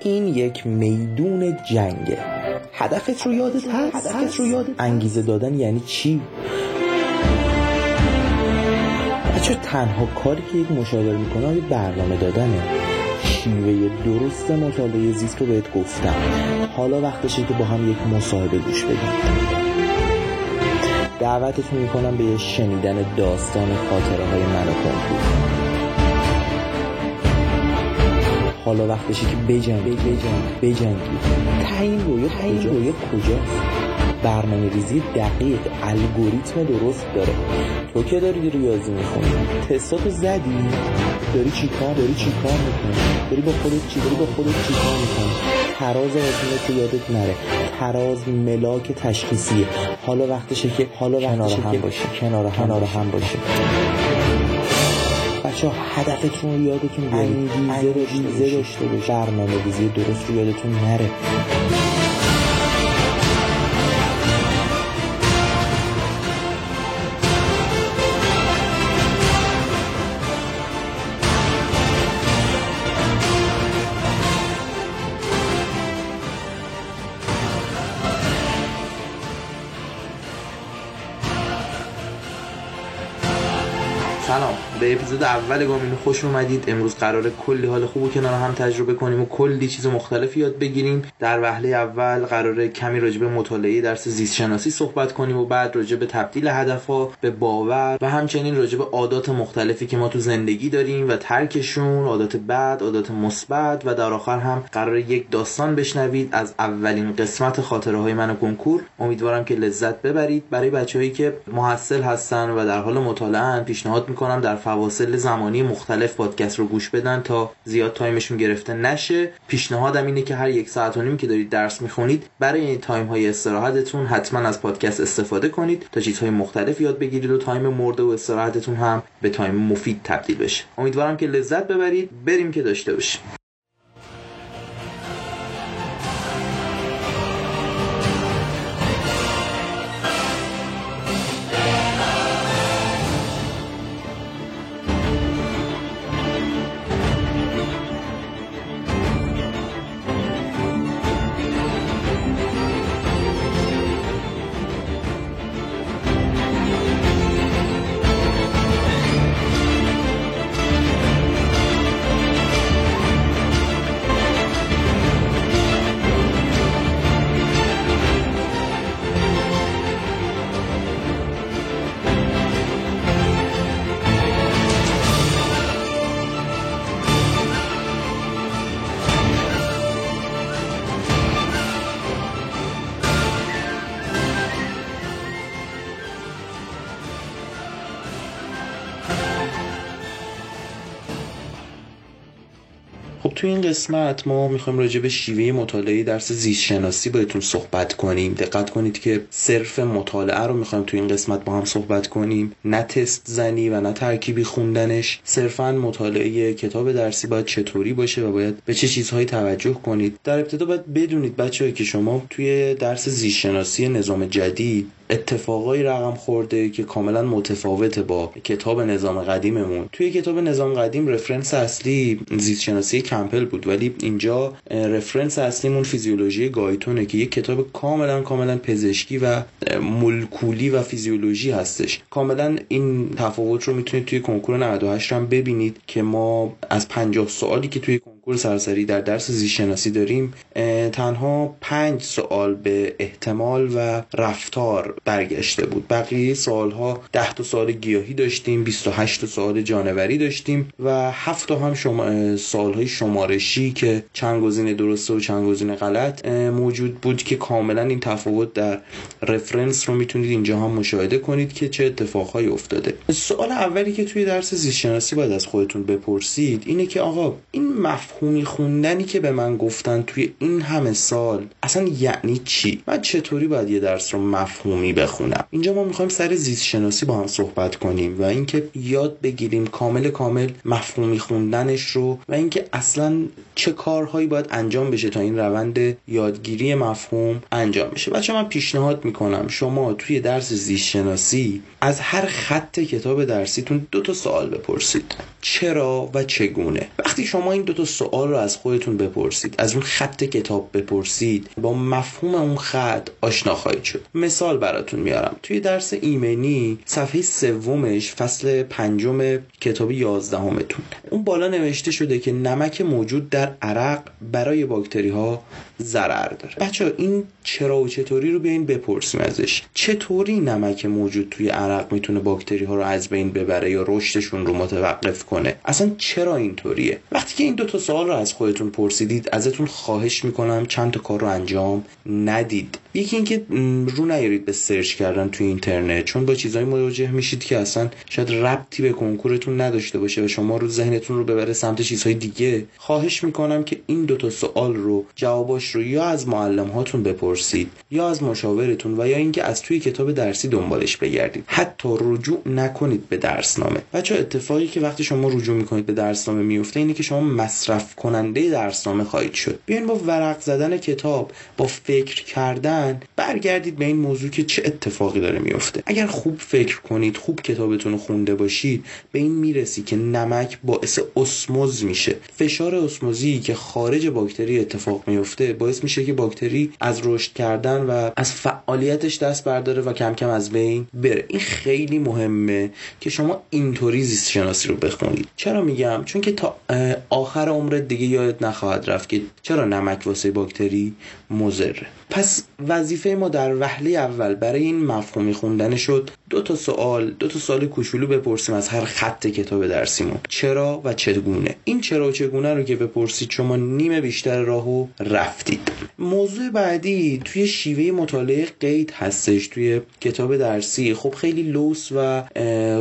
این یک میدون جنگه. هدفت رو یادت هست؟ هدفت رو یادت انگیزه دادن یعنی چی؟ بچه تنها کاری که یک مشاور می‌کنه یه برنامه دادنه شیوه درست مطالعه زیست رو بهت گفتم. حالا وقتشه که با هم یک مصاحبه گوش بدیم. دعوتتون می‌کنم به شنیدن داستان خاطره های من و حالا وقتشه که بجنگ بجنگ بجنگ تعیین روی تعیین روی کجاست برنامه ریزی دقیق الگوریتم درست داره. تو که داری ریاضی می‌خونی؟ تستاتو زدی؟ داری چیکار داری چیکار می‌کنی؟ داری با خودت چی داری با خودت چیکار می‌کنی؟ تراز تو یادت نره. تراز ملاک تشخیصیه. حالا وقتشه که حالا کنار هم باشه. کنار هم باشه. بچه هدفتون رو یادتون بیارید انگیزه داشته باشه برنامه ریزی درست رو یادتون نره. به اپیزود اول گامینو خوش اومدید. امروز قراره کلی حال خوب و کنار هم تجربه کنیم و کلی چیز مختلف یاد بگیریم. در وهله اول قراره کمی راجع به مطالعه درس زیست شناسی صحبت کنیم و بعد راجع به تبدیل هدفها به باور و همچنین راجع به عادات مختلفی که ما تو زندگی داریم و ترکشون عادات بد عادات مثبت و در آخر هم قراره یک داستان بشنوید از اولین قسمت خاطره های من کنکور. امیدوارم که لذت ببرید. برای بچههایی که محصل هستن و در حال مطالعه پیشنهاد می‌کنم در فواصل زمانی مختلف پادکست رو گوش بدن تا زیاد time شون گرفته نشه. پیشنهادم اینه که هر یک ساعت و نیم که دارید درس می‌خونید برای این time های استراحتتون حتما از پادکست استفاده کنید تا چیزهای مختلف یاد بگیرید و time مرده و استراحتتون هم به time مفید تبدیل بشه. امیدوارم که لذت ببرید. بریم که داشته باشیم. تو این قسمت ما می‌خوایم راجع به شیوه مطالعه درس زیست شناسی بهتون صحبت کنیم. دقت کنید که صرف مطالعه رو می‌خوایم تو این قسمت با هم صحبت کنیم. نه تست زنی و نه ترکیبی خوندنش. صرفا مطالعه کتاب درسی باید چطوری باشه و باید به چه چیزهایی توجه کنید. در ابتدا باید بدونید بچه‌ای که شما توی درس زیست شناسی نظام جدید اتفاقایی رقم خورده که کاملا متفاوته با کتاب نظام قدیممون. توی کتاب نظام قدیم رفرنس اصلی زیست شناسی کمپل بود ولی اینجا رفرنس اصلیمون فیزیولوژی گایتونه که یک کتاب کاملا کاملا پزشکی و مولکولی و فیزیولوژی هستش. کاملا این تفاوت رو می‌تونید توی کنکور 98 هم ببینید که ما از 50 سوالی که توی کنکور سرسری در درس زیست داریم. تنها پنج سوال به احتمال و رفتار برگشته بود. بقیه سوالها 10 تا سوال گیاهی داشتیم 28 تا سوال جانوری داشتیم و 7 تا هم شما سوالهای شمارشی که چند گزینه درسته و چند گزینه غلط موجود بود که کاملا این تفاوت در رفرنس رو می‌تونید اینجا هم مشاهده کنید که چه اتفاقهایی افتاده. سوال اولی که توی درس زیست شناسی باید از خودتون بپرسید اینه که آقا این مفهومی خوندنی که به من گفتن توی این همه سال اصلا یعنی چی؟ من چطوری باید یه درس رو مفهومی بخونم؟ اینجا ما می‌خوایم سر زیست شناسی با هم صحبت کنیم و اینکه یاد بگیریم کامل کامل مفهومی خوندنش رو و اینکه اصلا چه کارهایی باید انجام بشه تا این روند یادگیری مفهوم انجام بشه. بچه من پیشنهاد می‌کنم شما توی درس زیست شناسی از هر خط کتاب درسیتون دو تا سوال بپرسید. چرا و چگونه؟ وقتی شما این دو تا سوال رو از خودتون بپرسید از اون خط کتاب بپرسید با مفهوم اون خط آشنا خواهید شد. مثال براتون میارم. توی درس ایمنی صفحه سومش فصل پنجم کتاب یازدهمتون. اون بالا نوشته شده که نمک موجود در عرق برای باکتری ها ضرر داره. بچه این چرا و چطوری رو بیاین بپرسیم ازش. چطوری نمک موجود توی عرق می‌تونه باکتری ها رو از بین ببره یا رشدشون رو متوقف کنه؟ اصلا چرا اینطوریه؟ وقتی که این دو تا سوال رو از خودتون پرسیدید ازتون خواهش می‌کنم چند تا کار رو انجام ندید. یکی اینکه رو نیارید به سرچ کردن توی اینترنت چون با چیزایی مواجه میشید که اصلا شاید ربطی به کنکورتون نداشته باشه و شما رو ذهنتون رو ببره سمت چیزهای دیگه. خواهش می‌کنم که این دو تا سوال رو جواباش رو یا از معلم هاتون بپرسید یا از مشاورتون و یا اینکه از توی کتاب درسی دنبالش بگردید. حتی رجوع نکنید به درسنامه. بچه اتفاقی که وقتی شما رجوع می‌کنید به درسنامه میفته اینه که شما مصرف کننده درسنامه خواهید شد. بیاین با ورق زدن کتاب با فکر کردن برگردید به این موضوع که چه اتفاقی داره میفته. اگر خوب فکر کنید خوب کتابتون رو خونده باشید به این می‌رسی که نمک باعث اسموز میشه. فشار اسموزی که خارج باکتری اتفاق میفته باعث میشه که باکتری از رشد کردن و از فعالیتش دست برداره و کم کم از بین بره. این خیلی مهمه که شما اینطوری زیست شناسی رو بخونید. چرا میگم؟ چون که تا آخر عمرت دیگه یادت نخواهد رفت که چرا نمک واسه باکتری مضره. پس وظیفه ما در وهله اول برای این مفهومی خوندن شد. دو تا سوال دو تا سوال کوچولو بپرسیم از هر خط کتاب درسیمون. چرا و چگونه؟ این چرا و چگونه رو که بپرسید شما نیمه بیشتر راهو رفتید. موضوع بعدی توی شیوه مطالعه قید هستش توی کتاب درسی. خب خیلی لوس و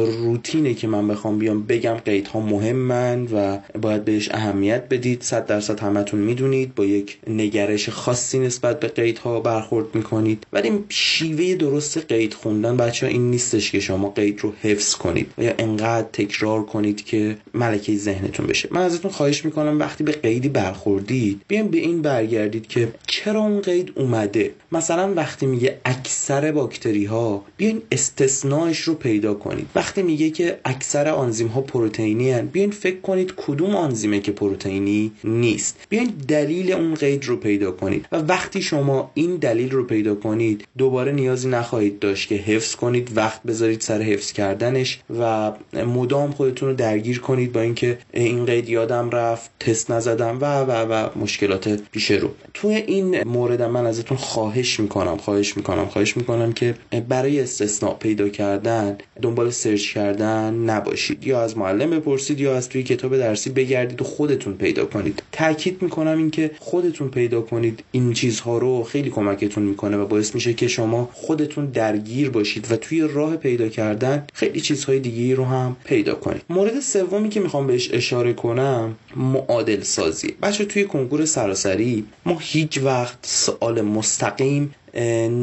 روتینه که من بخوام بیام بگم قیدها مهمن و باید بهش اهمیت بدید. صد درصد همتون می‌دونید. با یک نگرش خاصی نسبت به قیدها برخورد می‌کنید. ولی شیوه درست قید خوندن بچه ها این نیستش که شما قید رو حفظ کنید و یا انقدر تکرار کنید که ملکه ذهنتون بشه. من ازتون خواهش می‌کنم وقتی به قیدی برخوردید بیاین به این برگردید که چرا اون قید اومده؟ مثلا وقتی میگه اکثر باکتری ها بیاین استثناش رو پیدا کنید. وقتی میگه که اکثر آنزیم ها پروتئینی هن بیاین فکر کنید کدوم آنزیمه که پروتئینی نیست. بیاین دلیل اون قید رو پیدا کنید. و وقتی شما این دلیل رو پیدا کنید دوباره نیازی نخواهید داشت که حفظ کنید وقت بذارید سر حفظ کردنش و مدام خودتون رو درگیر کنید با اینکه این قید یادم رفت تست نزدم و و و مشکلات پیش رو. توی این مورد من ازتون خواهش می‌کنم خواهش می‌کنم خواهش می‌کنم که برای استثناء پیدا کردن دنبال سرچ کردن نباشید. یا از معلم بپرسید یا از توی کتاب درسی بگردید و خودتون پیدا کنید. تاکید می‌کنم اینکه خودتون پیدا کنید. این چیزها رو خیلی کمکتون می‌کنه و باعث میشه که شما خودتون درگیر باشید و توی راه پیدا کردن خیلی چیزهای دیگه رو هم پیدا کنید. مورد سومی که می‌خوام بهش اشاره کنم معادل سازی بچه توی کنکور سراسری ما هیچ وقت سوال مستقیم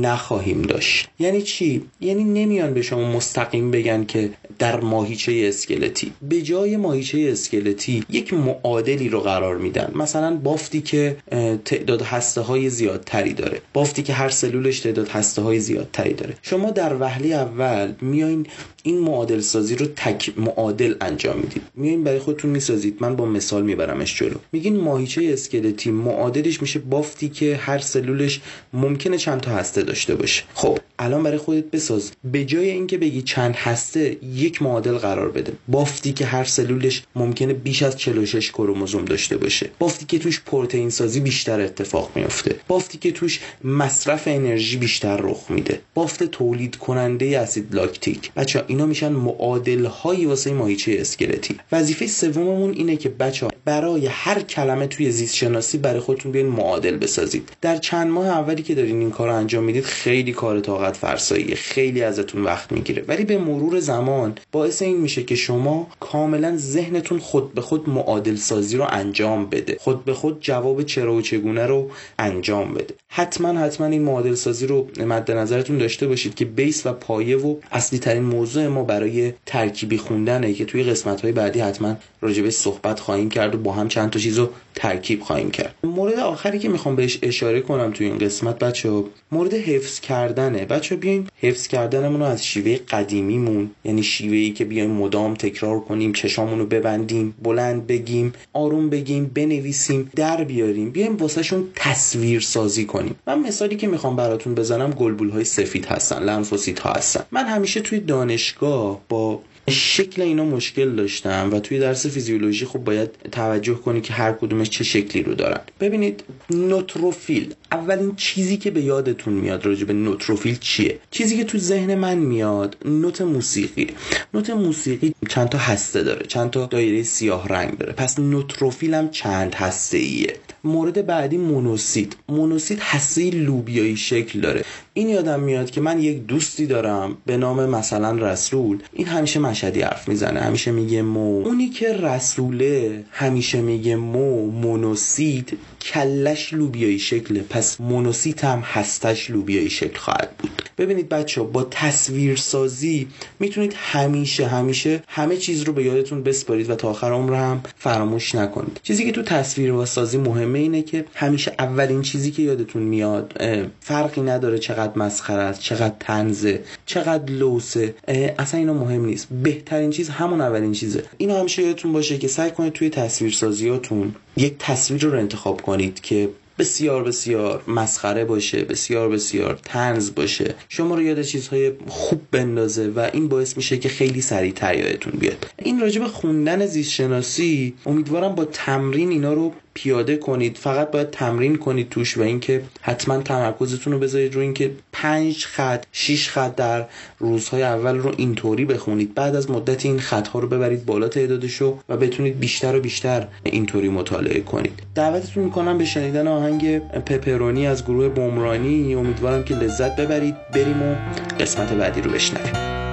نخواهیم داشت. یعنی چی؟ یعنی نمیان به شما مستقیم بگن که در ماهیچه اسکلتی. به جای ماهیچه اسکلتی یک معادلی رو قرار میدن. مثلا بافتی که تعداد هسته های زیادتری داره. بافتی که هر سلولش تعداد هسته های زیادتری داره. شما در وهله اول میایین این معادل سازی رو تک معادل انجام می‌دید. میایین برای خودتون می‌سازید. من با مثال میبرمش جلو. میگین ماهیچه اسکلتی معادلش میشه بافتی که هر سلولش ممکنه چند تا هسته داشته باشه خب الان برای خودت بساز. به جای اینکه بگی چند هسته یک معادل قرار بده. بافتی که هر سلولش ممکنه بیش از 46 کروموزوم داشته باشه. بافتی که توش پروتئین سازی بیشتر اتفاق میفته بافتی که توش مصرف انرژی بیشتر رخ میده. بافت تولید کننده اسید لاکتیک. بچه اینا میشن معادل هایی واسه ماهیچه اسکلتی. وظیفه سوممون اینه که بچه برای هر کلمه توی زیست شناسی برای خودتون بیاین معادل بسازید. در چند ماه اولی که دارین این کار رو انجام می‌دید خیلی کار طاقت فرساییه. خیلی ازتون وقت می‌گیره. ولی به مرور زمان باعث این میشه که شما کاملا ذهنتون خود به خود معادل سازی رو انجام بده. خود به خود جواب چرا و چگونه رو انجام بده. حتما حتما این معادل سازی رو مد نظرتون داشته باشید که بیس و پایه و اصلی ترین موضوع ما برای ترکیبی خوندنه که توی قسمت های بعدی حتما راجبش صحبت خواهیم کرد و با هم چند تا چیز رو ترکیب خواهیم کرد. مورد آخری که می‌خوام بهش اشاره کنم توی این قسمت بچه مورد حفظ کردنه. بچه بیایم حفظ کردنمون رو از شیوه قدیمیمون یعنی شیوهی که بیایم مدام تکرار کنیم چشامون رو ببندیم بلند بگیم آروم بگیم بنویسیم در بیاریم. بیایم واسهشون تصویر سازی کنیم. من مثالی که می‌خوام براتون بزنم گلبول های سفید هستن لنفوسیت ها هستن. من همیشه توی دانشگاه با شکل اینا مشکل داشتم و توی درس فیزیولوژی خب باید توجه کنی که هر کدومش چه شکلی رو دارن. ببینید نوتروفیل. اولین چیزی که به یادتون میاد راجع به نوتروفیل چیه؟ چیزی که تو ذهن من میاد نوت موسیقی. نوت موسیقی چند تا هسته داره چند تا دایره سیاه رنگ داره. پس نوتروفیل هم چند هسته ایه مورد بعدی مونوسیت. مونوسیت هسته لوبیایی شکل داره. این یادم میاد که من یک دوستی دارم به نام مثلا رسول. این همیشه مشهدی حرف می‌زنه همیشه میگه مو. اونی که رسوله همیشه میگه مو مونوسیت. کلش لوبیایی شکله. پس مونوسیت هم هستش لوبیایی شکل خواهد بود. ببینید بچه با تصویر سازی می‌تونید همیشه همیشه همه چیز رو به یادتون بسپارید و تا آخر عمر هم فراموش نکنید. چیزی که تو تصویر و سازی مهمه اینه که همیشه اولین چیزی که یادتون میاد فرقی نداره چقدر مسخره است چقدر تنزه چقدر لوسه. اصلا اینا مهم نیست. بهترین چیز همون اولین چیزه. اینو همیشه یادتون باشه که سعی کنید توی تصویر سازیاتون یک تصویر رو انتخاب کنید که بسیار بسیار مسخره باشه بسیار بسیار تنز باشه. شما رو یاد چیزهای خوب بندازه و این باعث میشه که خیلی سریعتر یادتون بیاد. این راجب خوندن زیست شناسی امیدوارم با تمرین اینا رو پیاده کنید فقط باید تمرین کنید توش و اینکه حتما تمرکزتون رو بذارید رو اینکه پنج خط شیش خط در روزهای اول رو اینطوری بخونید. بعد از مدت این خطها رو ببرید بالا تعدادشو و بتونید بیشتر و بیشتر اینطوری مطالعه کنید. دعوتتون می‌کنم به شنیدن آهنگ پپرونی از گروه بومرانی امیدوارم که لذت ببرید. بریم و قسمت بعدی رو بشنویم.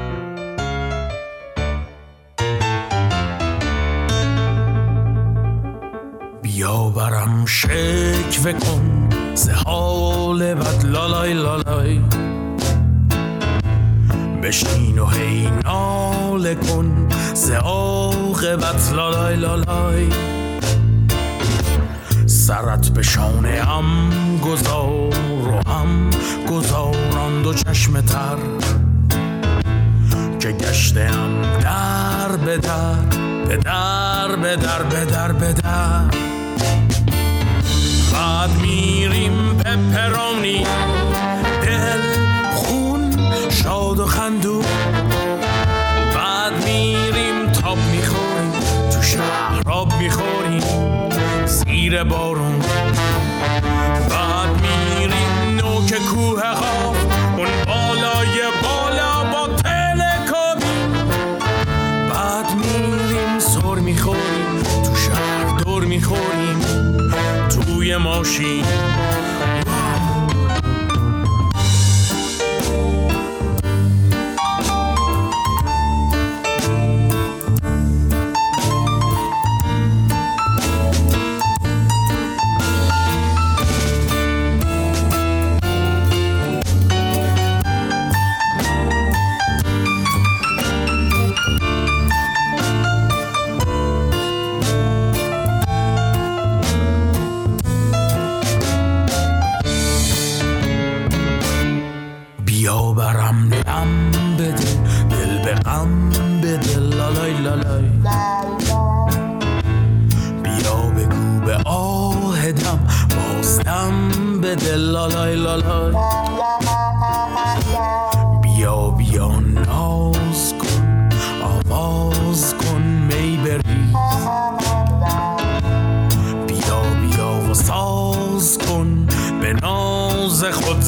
یا برم شکوه کن ز حال بد لالای لالای. بشین و هی ناله کن ز عاقبت لالای لالای. سرت به شانه ام گذار و هم گذاران دو چشم تر. که گشتم در به در به در به در به در به در. بعد میریم پپرانی دل خون شاد و خندو. بعد میریم تاب می‌خوریم تو شهر آب می‌خوریم. زیر بارون. توی ماشین.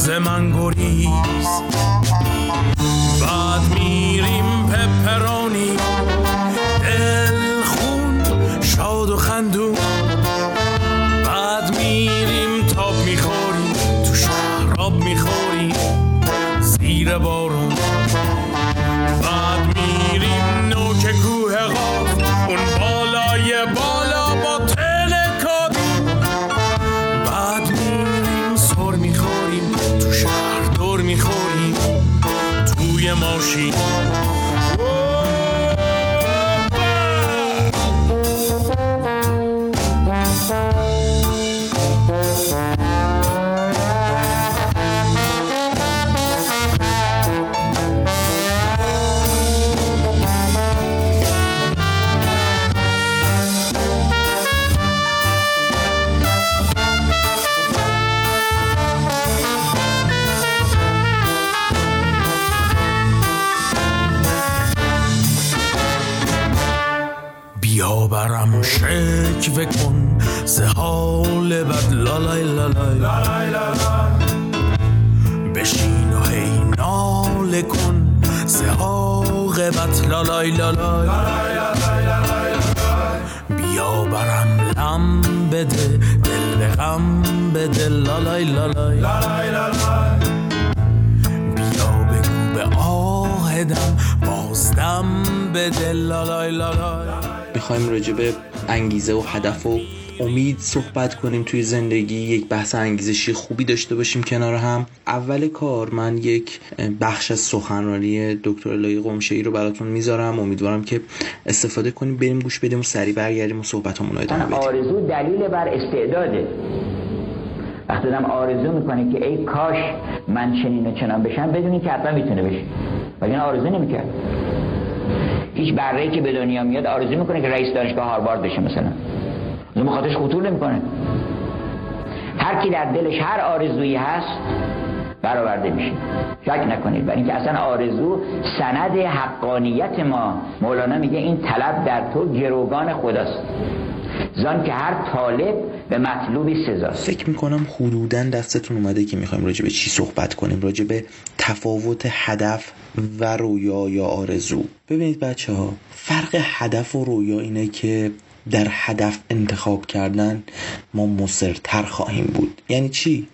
ز من گریز لالای. لالای بشین و هی ناله کن. زهاق بد لالای لالای. بیا برم لم بده دل به غم بده لالای لالای. بیا بگو به آهدم بازدم بده لالای لالای. می‌خوایم راجع به انگیزه و هدف و امید صحبت کنیم توی زندگی یک بحث انگیزشی خوبی داشته باشیم کنار هم. اول کار من یک بخش از سخنرانی دکتر الهی قمشه ای رو براتون می‌ذارم. امیدوارم که استفاده کنیم بریم گوش بدیم و سریع برگردیم و صحبتمون رو ادامه بدیم. آرزو دلیل بر استعداده. وقتی دارم آرزو می‌کنه که ای کاش من چنین و چنان بشم بدونی که حتما می‌تونه بشه. ولی آرزو نمی‌کرد هیچ برهی که به دنیا میاد آرزو می‌کنه که رئیس دانشگاه هاروارد بشه مثلا. اون خاطرش خطور نمی‌کنه. هر کی در دلش هر آرزویی هست برآورده میشه. شک نکنید. برای اینکه اصلا آرزو سند حقانیت ما. مولانا میگه این طلب در تو گروگان خداست. زان که هر طالب به مطلوبی سزاست. فکر می‌کنم حدودا دستتون اومده که می‌خوایم راجع به چی صحبت کنیم. راجع به تفاوت هدف و رویا یا آرزو. ببینید بچه ها فرق هدف و رویا اینه که در هدف انتخاب کردن ما مصرتر خواهیم بود. یعنی چی؟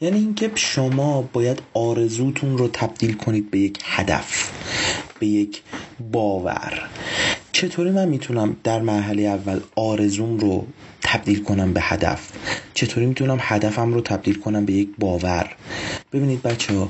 یعنی اینکه شما باید آرزوتون رو تبدیل کنید به یک هدف به یک باور. چطوری من می‌تونم در مرحله اول آرزوم رو تبدیل کنم به هدف؟ چطوری می‌تونم هدفم رو تبدیل کنم به یک باور؟ ببینید بچه ها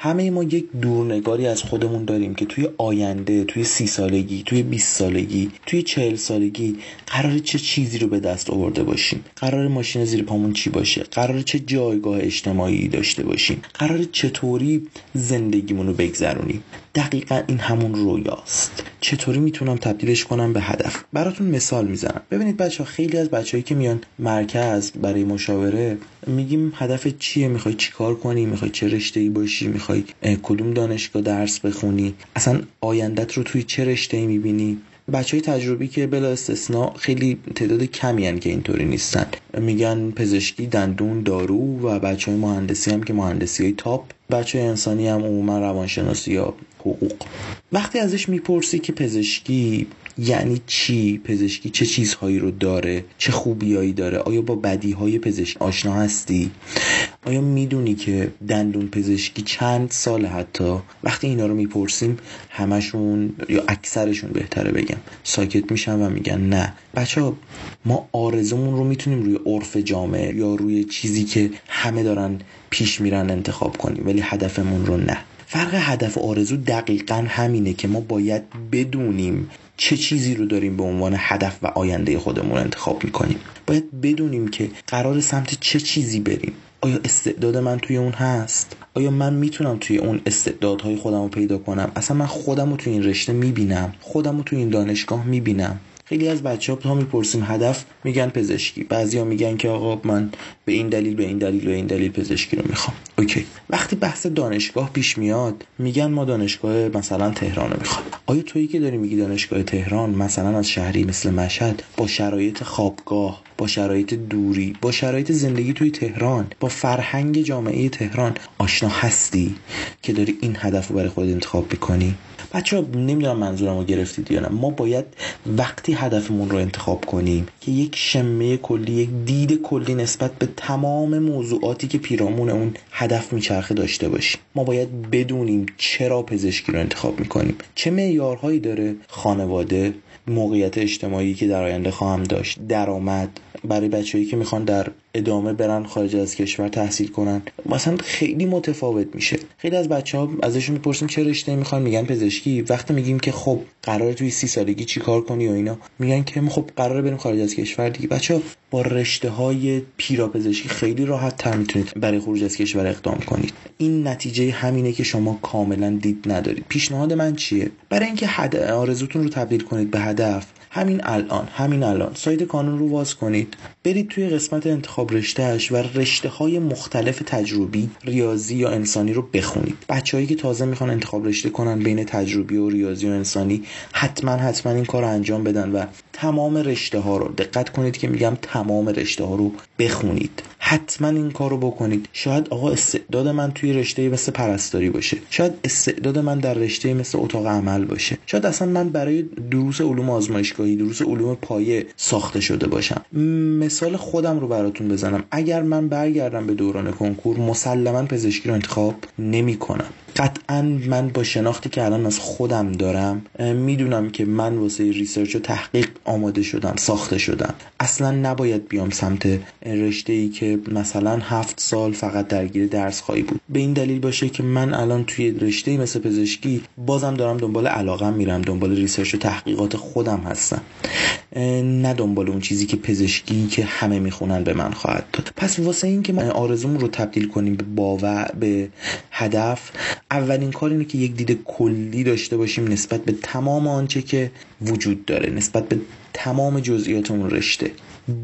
همه ما یک دورنگاری از خودمون داریم که توی آینده توی سی سالگی توی 20 سالگی توی چهل سالگی قرار چه چیزی رو به دست آورده باشیم؟ قرار ماشین زیر پامون چی باشه؟ قرار چه جایگاه اجتماعی داشته باشیم؟ قرار چطوری زندگیمون رو بگذرونیم؟ دقیقا این همون رویاست. چطوری می‌تونم تبدیلش کنم به هدف؟ براتون مثال می‌زنم. ببینید بچه ها خیلی از بچههایی که میان مرکز برای مشاوره میگیم هدف چیه؟ می‌خوای چیکار کنی؟ می‌خوای چه رشته ای باشی؟ می‌خوای کدوم دانشگاه درس بخونی؟ اصلا آیندت رو توی چه رشته ای می‌بینی؟ بچه های تجربی که بلا استثناء خیلی تعداد کمی هن که اینطوری نیستن. میگن پزشکی دندون دارو و بچه های مهندسی هم که مهندسی های تاپ. بچه های انسانی هم عموما روانشناسی یا حقوق. وقتی ازش می‌پرسی که پزشکی یعنی چی پزشکی چه چیزهایی رو داره چه خوبیایی داره آیا با بدیهای پزشکی آشنا هستی؟ آیا می‌دونی که دندون پزشکی چند سال حتی وقتی اینا رو می‌پرسیم همشون یا اکثرشون بهتره بگم ساکت میشن و میگن نه. بچه ما آرزومون رو می‌تونیم روی عرف جامعه یا روی چیزی که همه دارن پیش میرن انتخاب کنیم ولی هدفمون رو نه. فرق هدف آرزو دقیقا همینه که ما باید بدونیم چه چیزی رو داریم به عنوان هدف و آینده خودمون انتخاب می‌کنیم. باید بدونیم که قرار سمت چه چیزی بریم. آیا استعداد من توی اون هست؟ آیا من می‌تونم توی اون استعدادهای خودم رو پیدا کنم؟ اصلا من خودم رو توی این رشته می‌بینم. خودم رو توی این دانشگاه می‌بینم. خیلی از بچه ها تا می‌پرسیم هدف میگن پزشکی. بعضیا میگن که آقا من به این دلیل به این دلیل و این دلیل پزشکی رو می‌خوام. اوکی. وقتی بحث دانشگاه پیش میاد میگن ما دانشگاه مثلا تهران رو می‌خوام. آیا تویی که داری میگی دانشگاه تهران مثلا از شهری مثل مشهد با شرایط خوابگاه با شرایط دوری با شرایط زندگی توی تهران با فرهنگ جامعه تهران آشنا هستی که داری این هدف رو برای خود انتخاب بکنی بچه نمی‌دونم منظورم رو گرفتید یا نه. ما باید وقتی هدفمون رو انتخاب کنیم که یک شمه کلی یک دید کلی نسبت به تمام موضوعاتی که پیرامون اون هدف میچرخه داشته باشیم. ما باید بدونیم چرا پزشکی رو انتخاب می‌کنیم. چه معیارهایی داره خانواده موقعیت اجتماعی که در آینده خواهم داشت درآمد برای بچههایی که می‌خوان در ادامه برن خارج از کشور تحصیل کنن. مثلا خیلی متفاوت میشه. خیلی از بچه ها ازشون می‌پرسیم چه رشته می‌خوان میگن پزشکی. وقتی میگیم که خب قرار توی سی سالگی چی کار کنی و اینا میگن که خب قراره بریم خارج از کشور دیگه. بچه ها با رشته های پیرا پزشکی خیلی راحت تر می‌تونید برای خروج از کشور اقدام کنید. این نتیجه همینه که شما کاملا دید ندارید. پیشنهاد من چیه؟ برای اینکه آرزوتون رو تبدیل کنید به هدف همین الان همین الان. سایت کانون رو باز کنید. برید توی قسمت انتخاب رشتهش و رشته های مختلف تجربی ریاضی یا انسانی رو بخونید. بچههایی که تازه می‌خوان انتخاب رشته کنن بین تجربی و ریاضی و انسانی حتما حتما این کار رو انجام بدن و تمام رشته ها رو دقت کنید که میگم تمام رشته ها رو بخونید. حتما این کار رو بکنید. شاید آقا استعداد من توی رشته مثل پرستاری باشه. شاید استعداد من در رشته مثل اتاق عمل باشه. شاید اصلا من برای دروس علوم آزمایشگاهی دروس علوم پایه ساخته شده باشم. مثال خودم رو براتون بزنم. اگر من برگردم به دوران کنکور مسلما پزشکی رو انتخاب نمی کنم قطعا من با شناختی که الان از خودم دارم می‌دونم که من واسه research و تحقیق آماده شدم ساخته شدم. اصلا نباید بیام سمت رشته ای که مثلا هفت سال فقط درگیر درس خواهی بود. به این دلیل باشه که من الان توی رشته مثل پزشکی بازم دارم دنبال علاقم میرم دنبال research و تحقیقات خودم هستم. نه دنبال اون چیزی که پزشکی که همه می‌خونن به من خواهد داد. پس واسه این که ما آرزوم رو تبدیل کنیم به باور به هدف اولین کار اینه که یک دید کلی داشته باشیم نسبت به تمام آنچه که وجود داره نسبت به تمام جزئیات اون رشته.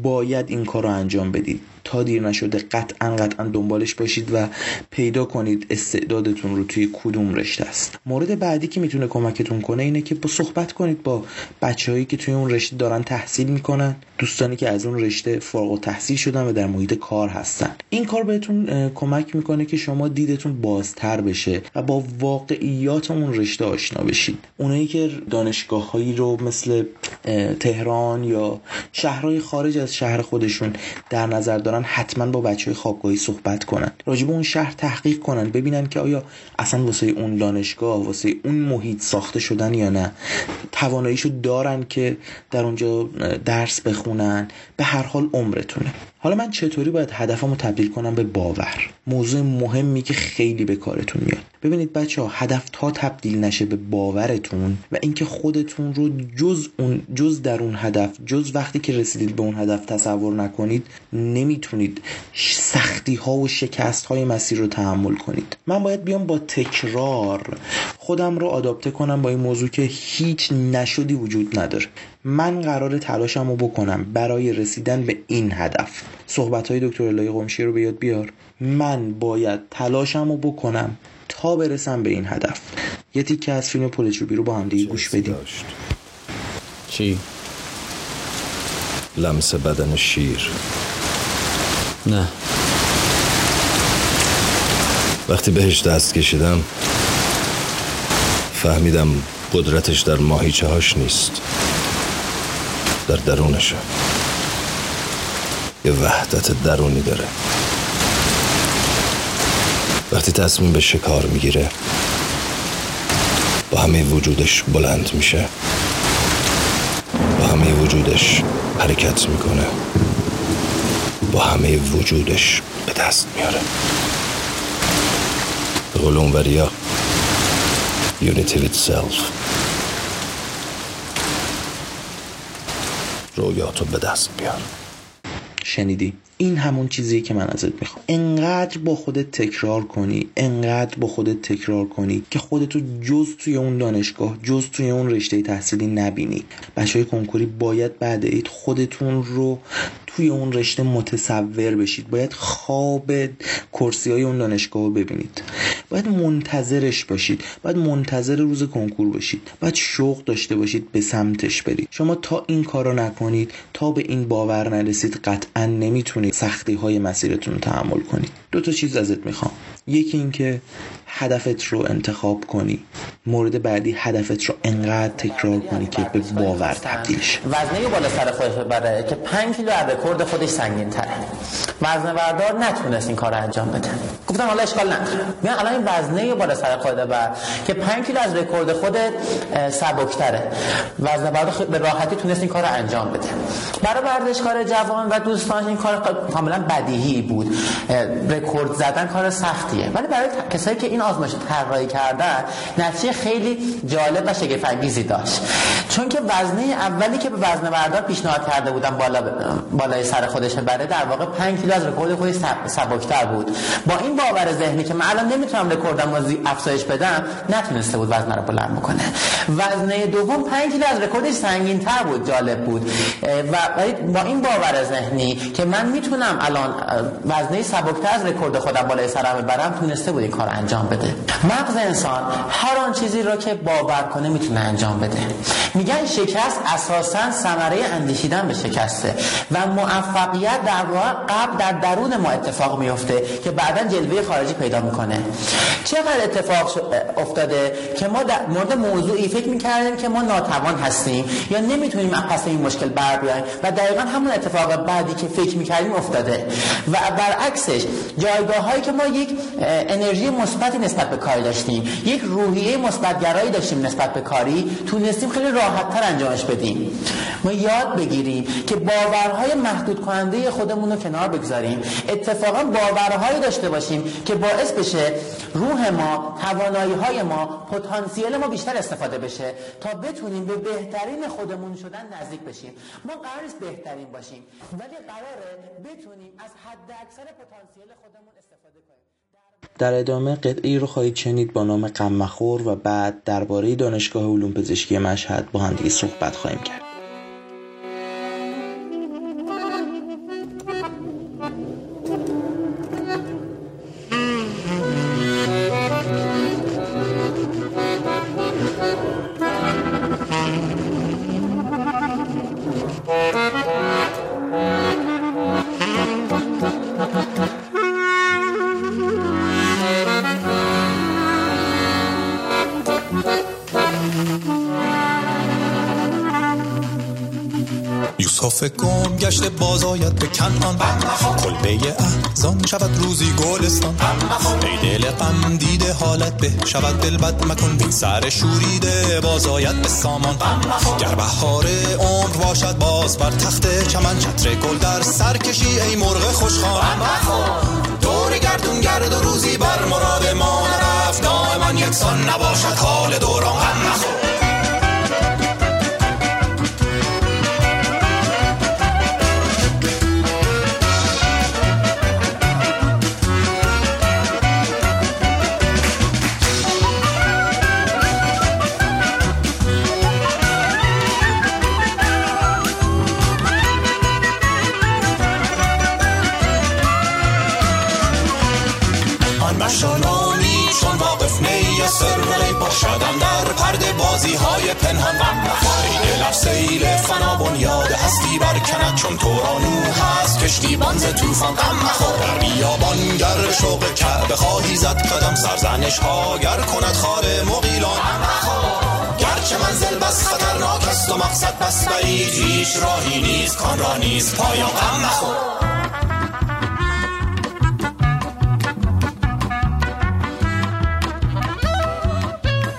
باید این کار رو انجام بدید. تا دیر نشده قطعا قطعا دنبالش باشید و پیدا کنید استعدادتون رو توی کدوم رشته است. مورد بعدی که می‌تونه کمکتون کنه اینه که با صحبت کنید با بچههایی که توی اون رشته دارن تحصیل می‌کنن. دوستانی که از اون رشته فارغ و تحصیل شدن و در محیط کار هستن. این کار بهتون کمک می‌کنه که شما دیدتون بازتر بشه و با واقعیات اون رشته آشنا بشید. اونایی که دانشگاه هایی رو مثل تهران یا شهرهای خارج از شهر خودشون در نظر دارن حتما با بچه های خوابگاهی صحبت کنن. راجب اون شهر تحقیق کنن ببینن که آیا اصلا واسه اون دانشگاه واسه اون محیط ساخته شدن یا نه. تواناییشو دارن که در اونجا درس بخونن. به هر حال عمرتونه. حالا من چطوری باید هدفمو تبدیل کنم به باور؟ موضوع مهمی که خیلی به کارتون میاد. ببینید بچه ها هدف تا تبدیل نشه به باورتون و اینکه خودتون رو جز اون جز در اون هدف جز وقتی که رسیدید به اون هدف تصور نکنید نمی‌تونید سختی ها و شکست های مسیر رو تحمل کنید. من باید بیام با تکرار خودم رو آداپته کنم با این موضوع که هیچ نشدی وجود نداره. من قرار تلاشم رو بکنم برای رسیدن به این هدف. صحبت های دکتر الهی قمشی رو به یاد بیار. من باید تلاشم رو بکنم تا برسم به این هدف. یه تیکه از فیلم پولچوبی رو با هم دیگه گوش بدیم. چی؟ لمس بدن شیر. نه. وقتی بهش دست کشیدم فهمیدم قدرتش در ماهیچه هاش نیست. در درونشه. یه وحدت درونی داره. وقتی تصمیم به شکار می‌گیره با همه وجودش بلند میشه. با همه وجودش حرکت می‌کنه. با همه وجودش به دست میاره. به قول اونوریا Unity with self رویاتو به دست بیار. شنیدی این همون چیزیه که من ازت می‌خوام. انقدر با خودت تکرار کنی انقدر با خودت تکرار کنی که خودتو جز توی اون دانشگاه جز توی اون رشته تحصیلی نبینی. بچه های کنکوری باید بعد عید خودتون رو توی اون رشته متصور بشید. باید خواب کرسی های اون دانشگاه رو ببینید. باید منتظرش باشید. باید منتظر روز کنکور باشید. باید شوق داشته باشید به سمتش برید. شما تا این کارو نکنید تا به این باور نرسید قطعا نمی‌تونید سختی های مسیرتون رو تحمل کنید دو تا چیز ازت می‌خوام. یکی اینکه هدفت رو انتخاب کنی. مورد بعدی هدفت رو انقدر تکرار کنی که به باور تبدیل شه. وزنه بالا سر خودش ببره که 5 کیلو از رکورد خودش سنگین تره وزنه بردار نتونست این کار رو انجام بده. گفتم حالا اشکال نداره. میگن الان این وزنه بالا سر خودت بر که 5 کیلو از رکورد خودت سبکتره. وزنه بردار به راحتی تونست این کار انجام بده. برای ورزشکار جوان و دوستان این کار کاملا بدیهی بود. رکورد زدن کار سختیه. ولی برای کسایی که این آزمایش طراحی کردن نتیجه خیلی جالب و شگفت انگیزی داشت. چون که وزنه اولی که به وزنه بردار پیشنهاد کرده بودن بالا بالای سر خودش بره در واقع 5 کیلو از رکورد خودش سبکتر بود. با این باور ذهنی که من الان نمی‌تونم رکوردم رو افزایش بدم نتونسته بود وزنه رو بلند بکنه. وزنه دوم 5 کیلو از رکوردش سنگین تر بود جالب بود. و با این باور ذهنی که من می‌تونم الان وزنه سبکتر از رکورد خودم بالای سرم باورم تونسته بود این کار انجام بده. مغز انسان هر آن چیزی را که باور کنه می‌تونه انجام بده. میگن شکست اساسا ثمره اندیشیدن به شکسته و موفقیت در واقع قبل در درون ما اتفاق میفته که بعدا جلوه خارجی پیدا می‌کنه. چقدر اتفاق افتاده که ما در مورد موضوعی فکر می‌کردیم که ما ناتوان هستیم یا نمی‌تونیم پس این مشکل بر بیایم و دقیقا همون اتفاق بعدی که فکر می‌کردیم افتاده. و برعکسش جایگاه هایی که ما یک انرژی مثبتی نسبت به کاری داشتیم. یک روحیه مثبتگرایی داشتیم نسبت به کاری. تونستیم خیلی راحت تر انجامش بدیم. ما یاد بگیریم که باورهای محدود کننده خودمون رو کنار بگذاریم. اتفاقا باورهایی داشته باشیم که باعث بشه روح ما توانایی های ما پتانسیل ما بیشتر استفاده بشه تا بتونیم به بهترین خودمون شدن نزدیک بشیم. ما قرار نیست بهترین باشیم ولی قراره بتونیم از حد اکثر پتانسیل خودمون استفاده کنیم. در ادامه قطعی رو خواهید شنید با نام قمخور و بعد درباره دانشگاه علوم پزشکی مشهد با هم دیگه صحبت خواهیم کرد. بازاید به کنان کلبه احزان شود روزی گلستان. ای دل غم دیده حالت به شود دل بد مکن. بی سر شوریده بازاید به سامان. گر بهار عمر باشد باز بر تخت چمن. چتر گل در سر کشی ای مرغ خوشخوان. دور گردون گرد و روزی بر مراد ما نرفت. دائما یکسان نباشد حال دوران. غم بانز توفان غم مخور. در بیابان گر شوق کعبه خواهی زد قدم سرزنش ها گر کند خار مقیلان گرچه منزل بس خطرناک است و مقصد بس بعید هیچ راهی نیست کان را نیست پایان غم مخور.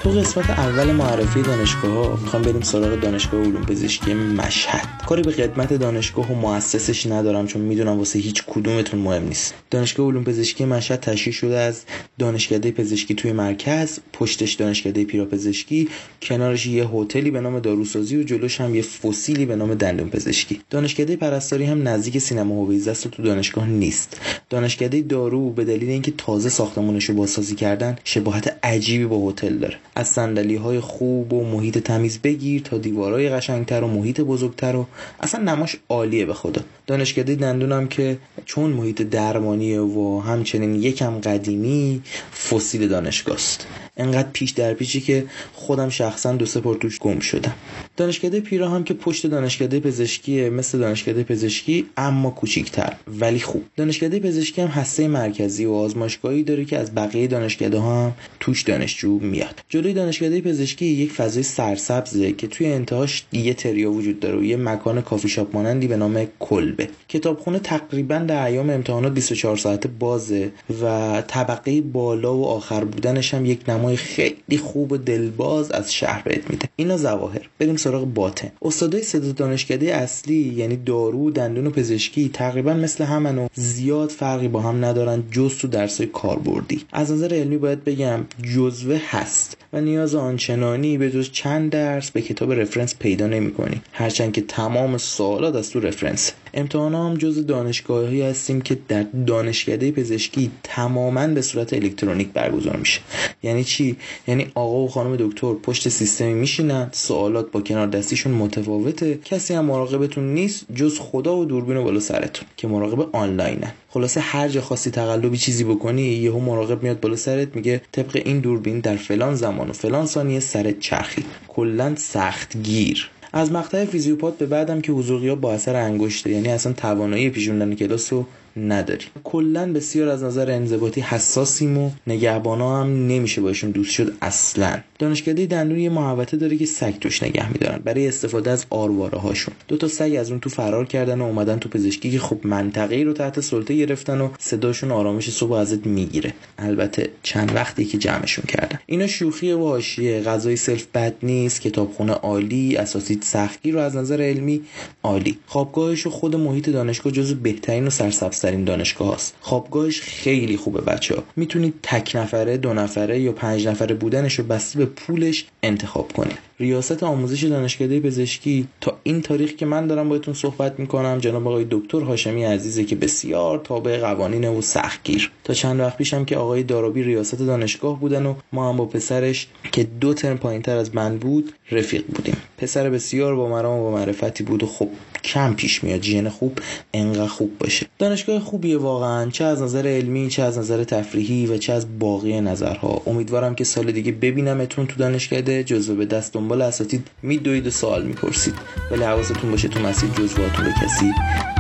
تو قسمت اول معرفی دانشگاه ها می‌خوام بریم سراغ دانشگاه علوم پزشکی مشهد. کاری به خدمت دانشگاه و مؤسسش ندارم چون می‌دونم واسه هیچ کدومتون مهم نیست. دانشگاه علوم پزشکی مشهد تشکیل شده از دانشکده پزشکی توی مرکز پشتش دانشکده پیراپزشکی کنارش یه هتلی به نام داروسازی و جلوش هم یه فسیلی به نام دندون پزشکی. دانشکده پرستاری هم نزدیک سینما هویزه است تو دانشگاه نیست. دانشکده دارو به دلیل اینکه تازه ساختمونش رو بازسازی کردن شباهت عجیبی با هتل داره. از صندلی های خوب و محیط تمیز بگیر تا دیوارای قشنگتر و محیط بزرگتر و اصلا نماش عالیه به خدا. دانشکده دندونم که چون محیط درمانیه و همچنین یکم قدیمی فسیل دانشگاه است انقدر پیش در پیچی که خودم شخصا دو سه توش گم شدم. دانشکده پیرا هم که پشت دانشکده پزشکی مثل دانشکده پزشکی اما کوچیکتر ولی خوب. دانشکده پزشکی هم هسته مرکزی و آزمایشگاهی داره که از بقیه دانشکده هم توش دانشجو میاد. جلوی دانشکده پزشکی یک فضای سرسبزه که توی انتهاش یه تریا وجود داره و یه مکان کافی شاپ مانندی به نام کلبه. کتابخونه تقریبا در ایام امتحانات 24 ساعته بازه و طبقه بالا و آخر بودنش هم یک نمای خیلی خوب و دلباز از شهر بهت میده. اینا ظواهر. بریم سراغ باطن. استادای سه دانشکده اصلی یعنی دارو دندون و پزشکی تقریبا مثل همن و زیاد فرقی با هم ندارن جز تو درسای کاربردی. از نظر علمی باید بگم جزوه هست و نیاز آنچنانی به جز چند درس به کتاب رفرنس پیدا نمی کنی هرچند که تمام سوالات از تو رفرنس امتحان هم جز دانشگاهی هستیم که در دانشکده پزشکی تماما به صورت الکترونیک برگزار میشه. یعنی چی؟ یعنی آقا و خانم دکتر پشت سیستمی میشینن سوالات با کنار دستیشون متفاوته. کسی هم مراقبتون نیست جز خدا و دوربین بالا سرتون که مراقب آنلاینن. خلاصه هر جا خواستی تقلبی چیزی بکنی یهو مراقب میاد بالا سرت میگه طبق این دوربین در فلان زمان و فلان ثانیه سرت چرخید. کلا سخت گیر از مقطع فیزیوپات به بعدم که حضور با اثر انگشته یعنی اصلا توانایی پیشوندن کلاس رو نداریم کلا بسیار از نظر انضباطی حساسیم و نگهبانا هم نمیشه باشون دوست شد اصلا. دانشکده دندون یه محوطه داره که سگ توش نگه میدارن. برای استفاده از آرواره هاشون. دو تا سگ از اون تو فرار کردن و اومدن تو پزشکی که خب منطقه رو تحت سلطه گرفتن و صداشون آرامش صبح ازت می‌گیره. البته چند وقتی که جمعشون کردن. اینا شوخی و حاشیه. غذای سلف بد نیست. کتابخونه عالی. اساسید سختگیر رو از نظر علمی عالی. خوابگاهش و خود محیط دانشگاه جزو بهترین و سرسبزترین دانشگاه هست خوابگاهش خیلی خوبه بچه ها می‌تونید تک نفره دو نفره یا پنج نفره بودنش رو بسته پولش انتخاب کنید ریاست آموزش دانشکده پزشکی تا این تاریخ که من دارم باتون صحبت می‌کنم جناب آقای دکتر هاشمی عزیزه که بسیار تابع قوانین و سختگیر. تا چند وقت پیشم که آقای دارابی ریاست دانشگاه بودن و ما هم با پسرش که دو ترم پایینتر از من بود رفیق بودیم. پسر بسیار با مرام و با معرفتی بود و خب کم پیش میاد. جین خوب انقدر خوب باشه. دانشگاه خوبیه واقعا. چه از نظر علمی چه از نظر تفریحی و چه از باقی نظرها. امیدوارم که سال دیگه ببینمتون تو دانشکده. جزو به دست دنبال اساتید میدوید و سوال می‌پرسید. ولی حواستون باشه تو مسیر جزواتون به کسی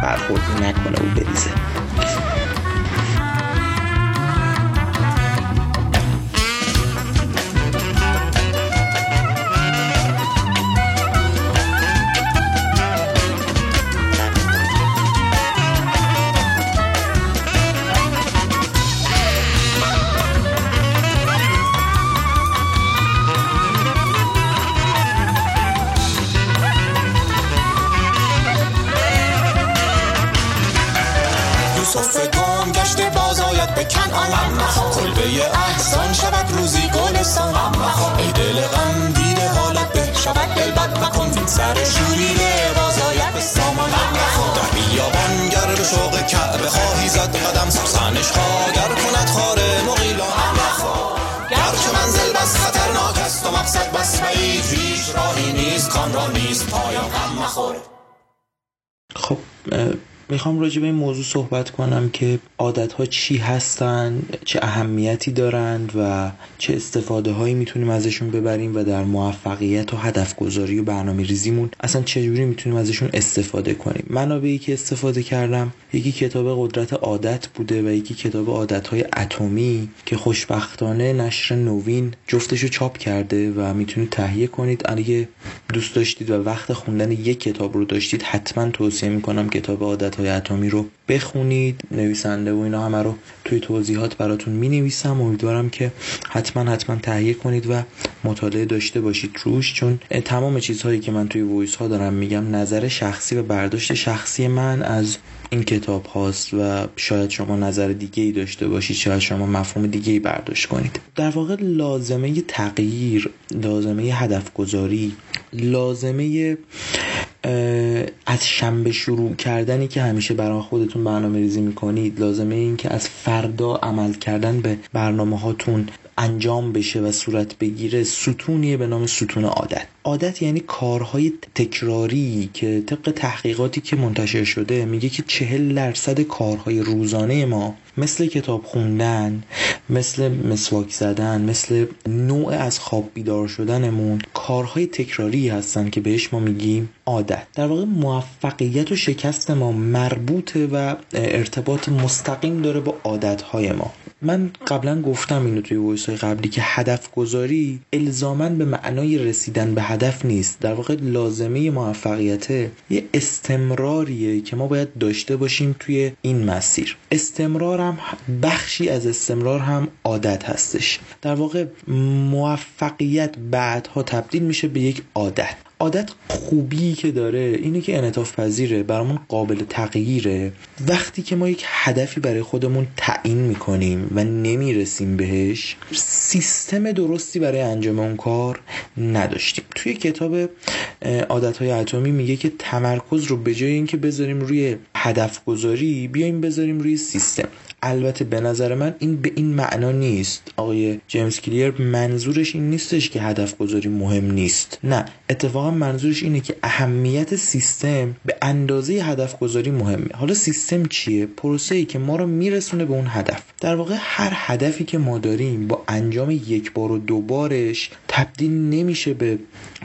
برخورد نکنه و بریزه. باز آید به کنعان کلبه احسان شود روزی گلستان ای دل غم دیده حالت به شود دل بد مکن سر شوریده باز به سامان در بیابان گر به شوق کعبه خواهی زد قدم سرسنش گر کند خار مغیلان گر که منزل بس خطرناک است و مقصد بس بعید هیچ راهی نیست کان را نیست پایان غم مخور خب می‌خوام راجع به این موضوع صحبت کنم که عادت ها چی هستن چه اهمیتی دارند و چه استفاده هایی می‌تونیم ازشون ببریم و در موفقیت و هدف گذاری و برنامه ریزیمون اصلا چجوری می‌تونیم ازشون استفاده کنیم. منابعی که استفاده کردم یکی کتاب قدرت عادت بوده و یکی کتاب عادت های اتمی که خوشبختانه نشر نوین جفتشو چاپ کرده و می‌تونید تهیه کنید. اگه دوست داشتید و وقت خوندن یک کتاب رو داشتید حتما توصیه می‌کنم کتاب عادت های اتمی رو بخونید نویسنده و اینا همه رو توی توضیحات براتون می نویسم امیدوارم که حتما حتما تهیه کنید و مطالعه داشته باشید روش چون تمام چیزهایی که من توی وایس ها دارم میگم نظر شخصی و برداشت شخصی من از این کتاب هاست و شاید شما نظر دیگه ای داشته باشید شاید شما مفهوم دیگه ای برداشت کنید. در واقع لازمه تغییر لازمه هدف گذاری لازمه از شنبه شروع کردنی که همیشه برای خودتون برنامه ریزی می‌کنید لازمه این که از فردا عمل کردن به برنامه هاتون انجام بشه و صورت بگیره ستونیه به نام ستون عادت. عادت یعنی کارهای تکراری که طبق تحقیقاتی که منتشر شده میگه که چهل درصد کارهای روزانه ما مثل کتاب خوندن مثل مسواک زدن مثل نوع از خواب بیدار شدنمون کارهای تکراری هستن که بهش ما میگیم عادت. در واقع موفقیت و شکست ما مربوطه و ارتباط مستقیم داره با عادتهای ما. من قبلا گفتم اینو توی وایس های قبلی که هدف گذاری الزاما به معنای رسیدن به هدف نیست. در واقع لازمه موفقیت یه استمراریه که ما باید داشته باشیم توی این مسیر. استمرار هم بخشی از استمرار هم عادت هستش. در واقع موفقیت بعدها تبدیل میشه به یک عادت. عادت خوبی که داره اینه که انعطاف پذیره برامون قابل تغییره. وقتی که ما یک هدفی برای خودمون تعیین می‌کنیم و نمی‌رسیم بهش سیستم درستی برای انجام اون کار نداشتیم. توی کتاب عادت های اتمی میگه که تمرکز رو به جای اینکه بذاریم روی هدف گذاری بیایم بذاریم روی سیستم. البته به نظر من این به این معنا نیست. آقای جیمز کلیر منظورش این نیستش که هدف گذاری مهم نیست. نه اتفاقا منظورش اینه که اهمیت سیستم به اندازه هدف گذاری مهمه. حالا سیستم چیه؟ پروسه ای که ما رو میرسونه به اون هدف. در واقع هر هدفی که ما داریم با انجام یک بار و دو بارش تبدیل نمیشه به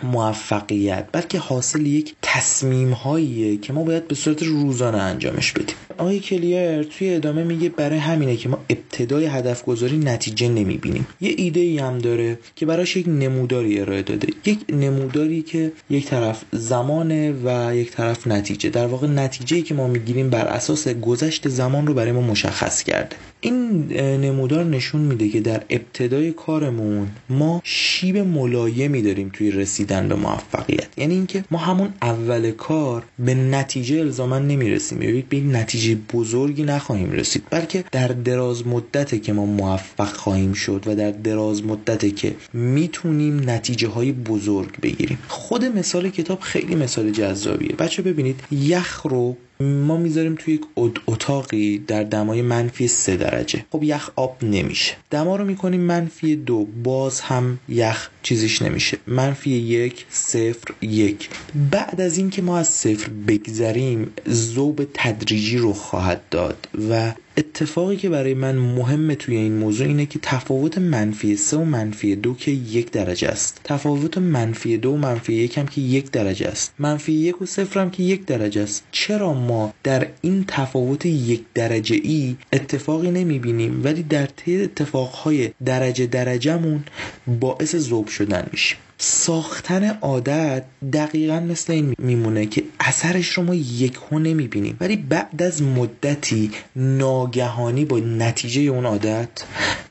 موفقیت بلکه حاصل یک تصمیم هاییه که ما باید به صورت روزانه انجامش بدیم. آقای کلیر توی ادامه میگه برای همینه که ما ابتدای هدف گذاری نتیجه نمی‌بینیم. یه ایده ای هم داره که براش یک نموداری ارائه داده. یک نموداری که یک طرف زمانه و یک طرف نتیجه. در واقع نتیجه که ما می‌گیریم بر اساس گذشت زمان رو برای ما مشخص کرده. این نمودار نشون میده که در ابتدای کارمون ما شیب ملایمی داریم توی رسیدن به موفقیت. یعنی اینکه ما همون اول کار به نتیجه الزاما نمی‌رسیم. یا به نتیجه بزرگی نخواهیم رسید. بلکه در دراز مدته که ما موفق خواهیم شد و در دراز مدته که می‌تونیم نتیجه های بزرگ بگیریم. خود مثال کتاب خیلی مثال جذابیه. بچه ببینید یخ رو ما می‌ذاریم توی یک اتاقی در دمای منفی سه درجه. خب یخ آب نمیشه. دما رو می‌کنیم منفی دو. باز هم یخ چیزیش نمیشه. منفی یک صفر یک. بعد از اینکه ما از صفر بگذریم زوب تدریجی رو خواهد داد و اتفاقی که برای من مهمه توی این موضوع اینه که تفاوت منفی سه و منفی دو که یک درجه است. تفاوت منفی دو و منفی یک هم که یک درجه است. منفی یک و صفر هم که یک درجه است. چرا ما در این تفاوت یک درجه ای اتفاقی نمی‌بینیم ولی در طی اتفاقهای درجه درجهمون باعث ذوب شدن میشیم؟ ساختن عادت دقیقا مثل این میمونه که اثرش رو ما یکو نمی‌بینیم. ولی بعد از مدتی ناگهانی با نتیجه اون عادت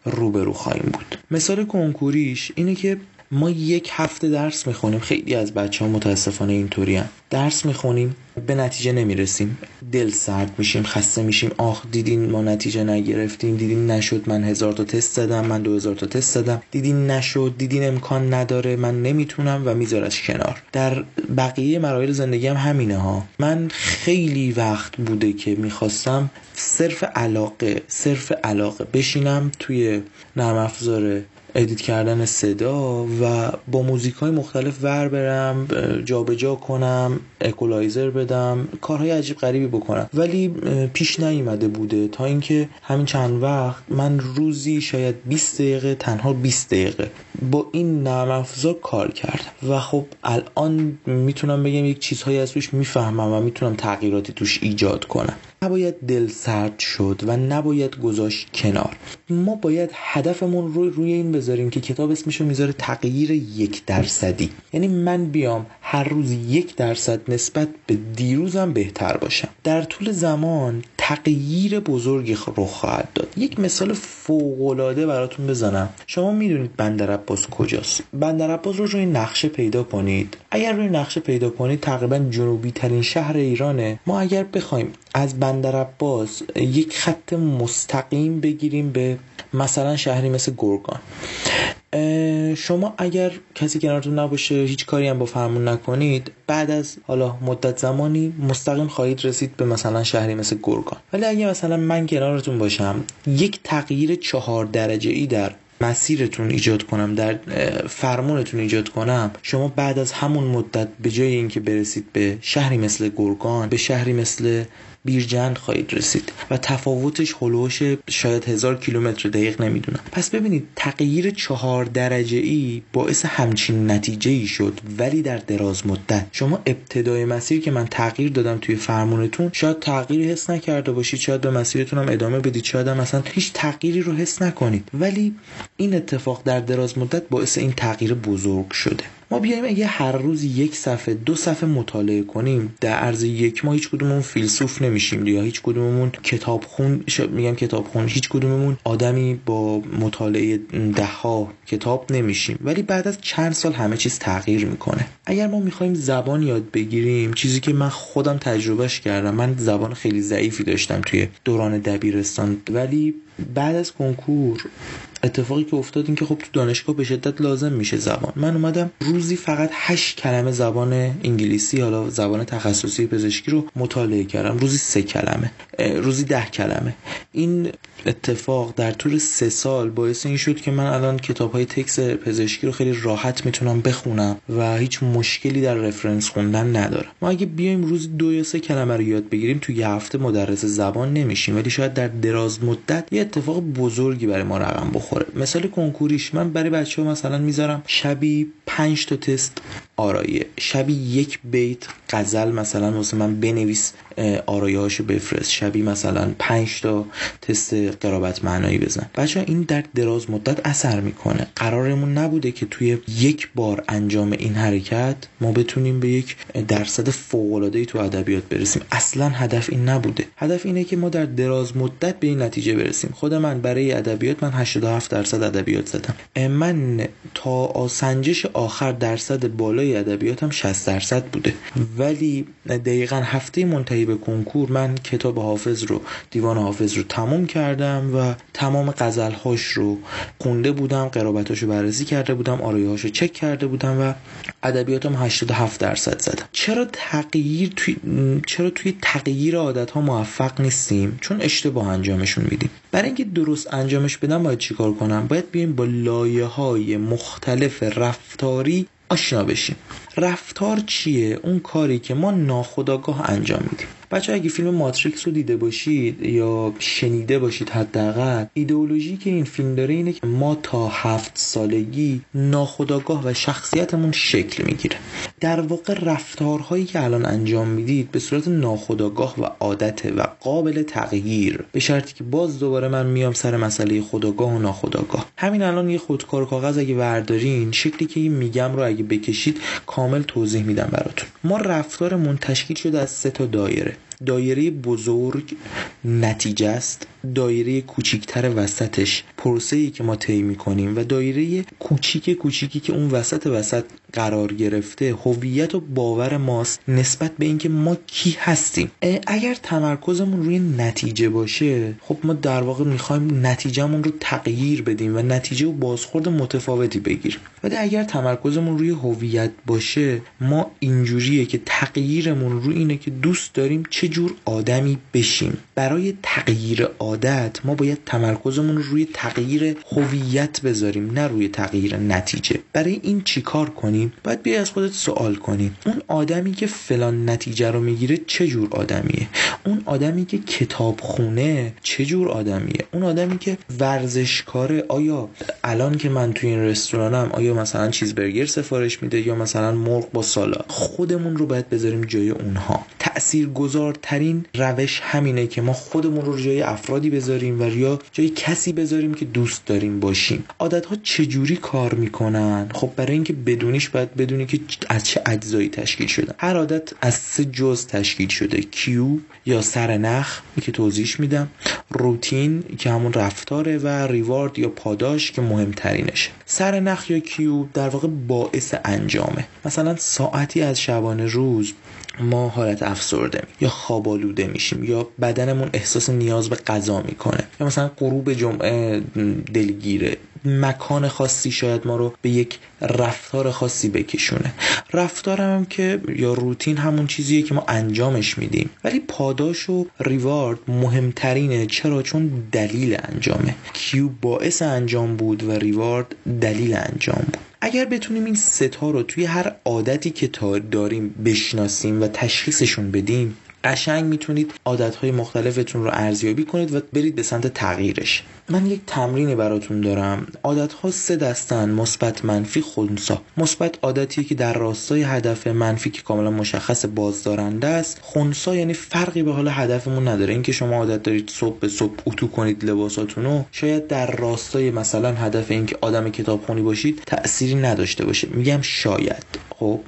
روبرو خواهیم بود. مثال کنکوریش اینه که ما یک هفته درس می‌خونیم. خیلی از بچه ها متاسفانه اینطوری. درس می‌خونیم به نتیجه نمی‌رسیم. دل سرد میشیم خسته میشیم. آخ دیدین ما نتیجه نگرفتیم. دیدین نشد من هزار تا تست زدم من دو هزار تا تست زدم. دیدین نشد دیدین امکان نداره من نمی‌تونم و میذارش کنار. در بقیه مراحل زندگی هم همینه ها. من خیلی وقت بوده که می‌خواستم صرف علاقه صرف علاقه بشینم توی نرم افزار edit کردن صدا و با موزیک های مختلف ور برم جابجا جا کنم اکولایزر بدم کارهای عجیب غریبی بکنم. ولی پیش نیومده بوده تا اینکه همین چند وقت من روزی شاید 20 دقیقه تنها 20 دقیقه با این نرم افزار کار کردم. و خب الان می‌تونم بگم یک چیزهایی از توش می‌فهمم و می‌تونم تغییراتی توش ایجاد کنم. نباید دل سرد شد و نباید گذاشت کنار. ما باید هدفمون رو روی این بذاریم که کتاب اسمشو می‌ذاره تغییر یک درصدی. یعنی من بیام هر روز یک درصد نسبت به دیروزم بهتر باشم. در طول زمان تغییر بزرگی رو خواهد داد. یک مثال فوقالعاده براتون بزنم. شما می‌دونید بندر عباس کجاست. بندر عباس رو روی نقشه پیدا کنید. اگر روی نقشه پیدا کنید تقریبا جنوبی ترین شهر ایرانه. ما اگر بخوایم از بندر عباس یک خط مستقیم بگیریم به مثلا شهری مثل گرگان. شما اگر کسی کنارتون نباشه هیچ کاری هم با فرمون نکنید بعد از حالا مدت زمانی مستقیم خواهید رسید به مثلا شهری مثل گرگان. ولی اگه مثلا من کنارتون باشم یک تغییر چهار درجه ای در مسیرتون ایجاد کنم در فرمونتون ایجاد کنم شما بعد از همون مدت به جای اینکه برسید به شهری مثل گرگان به شهری مثل بیرجند خواهید رسید و تفاوتش هلوش شاید هزار کیلومتر دقیق نمی‌دونم. پس ببینید تغییر چهار درجه ای باعث همچین نتیجه ای شد ولی در دراز مدت. شما ابتدای مسیر که من تغییر دادم توی فرمونتون شاید تغییری حس نکرده باشید شاید به مسیرتون ادامه بدید شاید هم مثلا هیچ تغییری رو حس نکنید. ولی این اتفاق در دراز مدت باعث این تغییر بزرگ شده. ما بیایم اگه هر روز یک صفحه دو صفحه مطالعه کنیم در عرض یک ماه هیچ کدوممون فیلسوف نمیشیم یا هیچ کدوممون کتاب خون میگم کتاب خون هیچ کدوممون آدمی با مطالعه ده ها کتاب نمیشیم. ولی بعد از چند سال همه چیز تغییر می‌کنه. اگر ما می‌خوایم زبان یاد بگیریم چیزی که من خودم تجربهش کردم من زبان خیلی ضعیفی داشتم توی دوران دبیرستان. ولی بعد از کنکور اتفاقی که افتاد این که خب تو دانشگاه به شدت لازم میشه زبان. من اومدم روزی فقط هشت کلمه زبان انگلیسی حالا زبان تخصصی پزشکی رو مطالعه کردم. روزی سه کلمه روزی ده کلمه. این اتفاق در طول سه سال باعث این شد که من الان کتاب های تکس پزشکی رو خیلی راحت می‌تونم بخونم و هیچ مشکلی در رفرنس خوندن ندارم. ما اگه بیایم روز دو یا سه کلمه رو یاد بگیریم تو یه هفته مدرس زبان نمیشیم. ولی شاید در دراز مدت یه اتفاق بزرگی برای ما رقم بخوره. مثال کنکوریش. من برای بچه ها مثلا می‌ذارم شبی پنج تا تست. آرایه شبی یک بیت غزل مثلا واسه من بنویس آرایه هاشو بفرست. شبی مثلا پنج تا تست قرابت معنایی بزن. بچه این در دراز مدت اثر می‌کنه. قرارمون نبوده که توی یک بار انجام این حرکت ما بتونیم به یک درصد فوق العاده تو ادبیات برسیم. اصلا هدف این نبوده. هدف اینه که ما در دراز مدت به این نتیجه برسیم. خود من برای ادبیات من 87 درصد ادبیات زدم. من تا آسنجش آخر درصد بالای ادبیاتم 60 درصد بوده. ولی دقیقا هفته منتهی به کنکور من کتاب حافظ رو دیوان حافظ رو تموم کردم و تمام هاش رو خونده بودم قرابتاش رو بررسی کرده بودم هاش رو چک کرده بودم و ادبیاتم 87 درصد زدم چرا تغییر توی چرا توی تغییر عادت ها موفق نیستیم؟ چون اشتباه انجامشون میدیم. برای اینکه درست انجامش بدم باید چیکار کنم؟ باید بیایم با لایه های مختلف رفتاری آشنا بشیم رفتار چیه؟ اون کاری که ما ناخداگاه انجام میدیم. بچه اگه فیلم ماتریکس رو دیده باشید یا شنیده باشید حداقل ایدئولوژی که این فیلم داره اینه که ما تا هفت سالگی ناخداگاه و شخصیتمون شکل می‌گیره. در واقع رفتارهایی که الان انجام می‌دید به صورت ناخداگاه و عادته و قابل تغییر به شرطی که باز دوباره من میام سر مسئله خداگاه و ناخداگاه همین الان یه خودکار کاغذ اگه وردارین شکلی که میگم رو اگه بکشید کامل توضیح میدم براتون. ما رفتارمون تشکیل شده از سه تا دایره. دایره بزرگ نتیجه است. دایره کوچیکتر وسطش پروسه ای که ما طی می‌کنیم و دایره کوچیک کوچیکی که اون وسط وسط قرار گرفته هویت و باور ماست نسبت به اینکه ما کی هستیم. اگر تمرکزمون روی نتیجه باشه خب ما در واقع می‌خوایم نتیجهمون رو تغییر بدیم و نتیجه و بازخورد متفاوتی بگیریم. ولی اگر تمرکزمون روی هویت باشه ما اینجوریه که تغییرمون رو اینه که دوست داریم چه جور آدمی بشیم. برای تغییر عادت ما باید تمرکزمون رو روی تغییر هویت بذاریم نه روی تغییر نتیجه. برای این چیکار کنیم؟ باید بیای از خودت سوال کنیم اون آدمی که فلان نتیجه رو می‌گیره چه جور آدمیه؟ اون آدمی که کتاب خونه چه جور آدمیه؟ اون آدمی که ورزشکاره آیا الان که من توی این رستورانم آیا مثلا چیز برگر سفارش میده یا مثلا مرغ با سالاد؟ خودمون رو باید بذاریم جای اونها. تاثیرگذارترین روش همینه که ما خودمون رو جای افرادی بذاریم و یا جای کسی بذاریم که دوست داریم باشیم. عادت ها چجوری کار می‌کنن؟ خب برای اینکه بدونیش باید بدونی که از چه اجزایی تشکیل شده هر عادت از سه جز تشکیل شده. کیو یا سر نخ که توضیحش میدم. روتین که همون رفتاره و ریوارد یا پاداش که مهمترینشه. سر نخ یا کیو در واقع باعث انجامه. مثلا ساعتی از شبانه روز ما حالت افسرده یا خوابالوده میشیم یا بدنمون احساس نیاز به غذا می‌کنه. یا مثلا غروب جمعه دلگیره. مکان خاصی شاید ما رو به یک رفتار خاصی بکشونه. رفتار هم که یا روتین همون چیزیه که ما انجامش میدیم. ولی پاداش و ریوارد مهمترینه. چرا؟ چون دلیل انجامه. کیو باعث انجام بود و ریوارد دلیل انجام بود. اگر بتونیم این ستا رو توی هر عادتی که تا داریم بشناسیم و تشخیصشون بدیم قشنگ می‌تونید عادتهای مختلفتون رو ارزیابی کنید و برید به سمت تغییرش. من یک تمرینی براتون دارم. عادت ها سه دستن مثبت منفی خونسا. مثبت عادتیه که در راستای هدف منفی که کاملا مشخص بازدارنده است خونسا یعنی فرقی به حال هدفمون نداره. اینکه شما عادت دارید صبح به صبح اتو کنید لباساتونو شاید در راستای مثلا هدف اینکه آدم کتابخونی باشید تأثیری نداشته باشه. میگم شاید. خب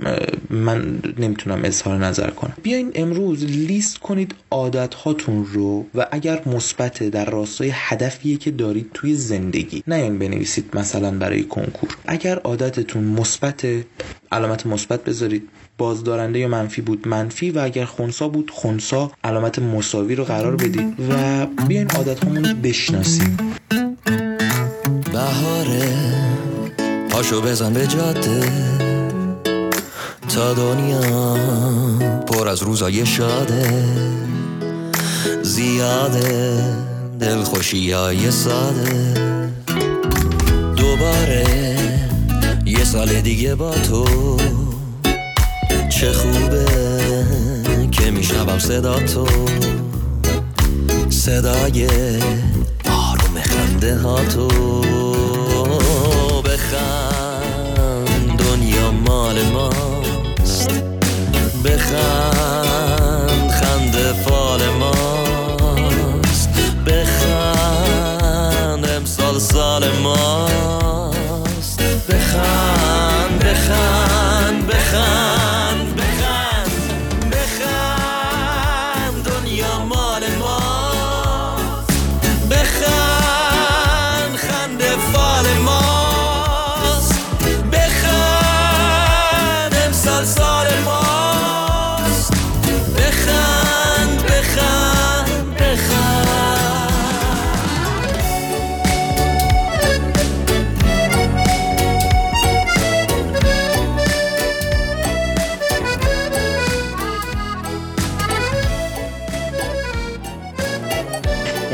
من نمی‌تونم اظهار نظر کنم. بیاین امروز لیست کنید عادت هاتون رو و اگر مثبت در راستای هدفیه که دارید توی زندگی. نه این بنویسید مثلا برای کنکور. اگر عادتتون مثبت علامت مثبت بذارید بازدارنده یا منفی بود منفی و اگر خونسا بود خونسا علامت مساوی رو قرار بدید و بیاین عادت همون بشناسیم. بهاره پاشو بزن به جاده. تا دنیا پر از روزای شاده. زیاده. دلخوشی های ساده. دوباره یه سال دیگه با تو. چه خوبه که میشنوم صدا تو. صدای آروم خنده ها تو. بخند دنیا مال ماست. بخند خنده فال ماست امسال سال ماست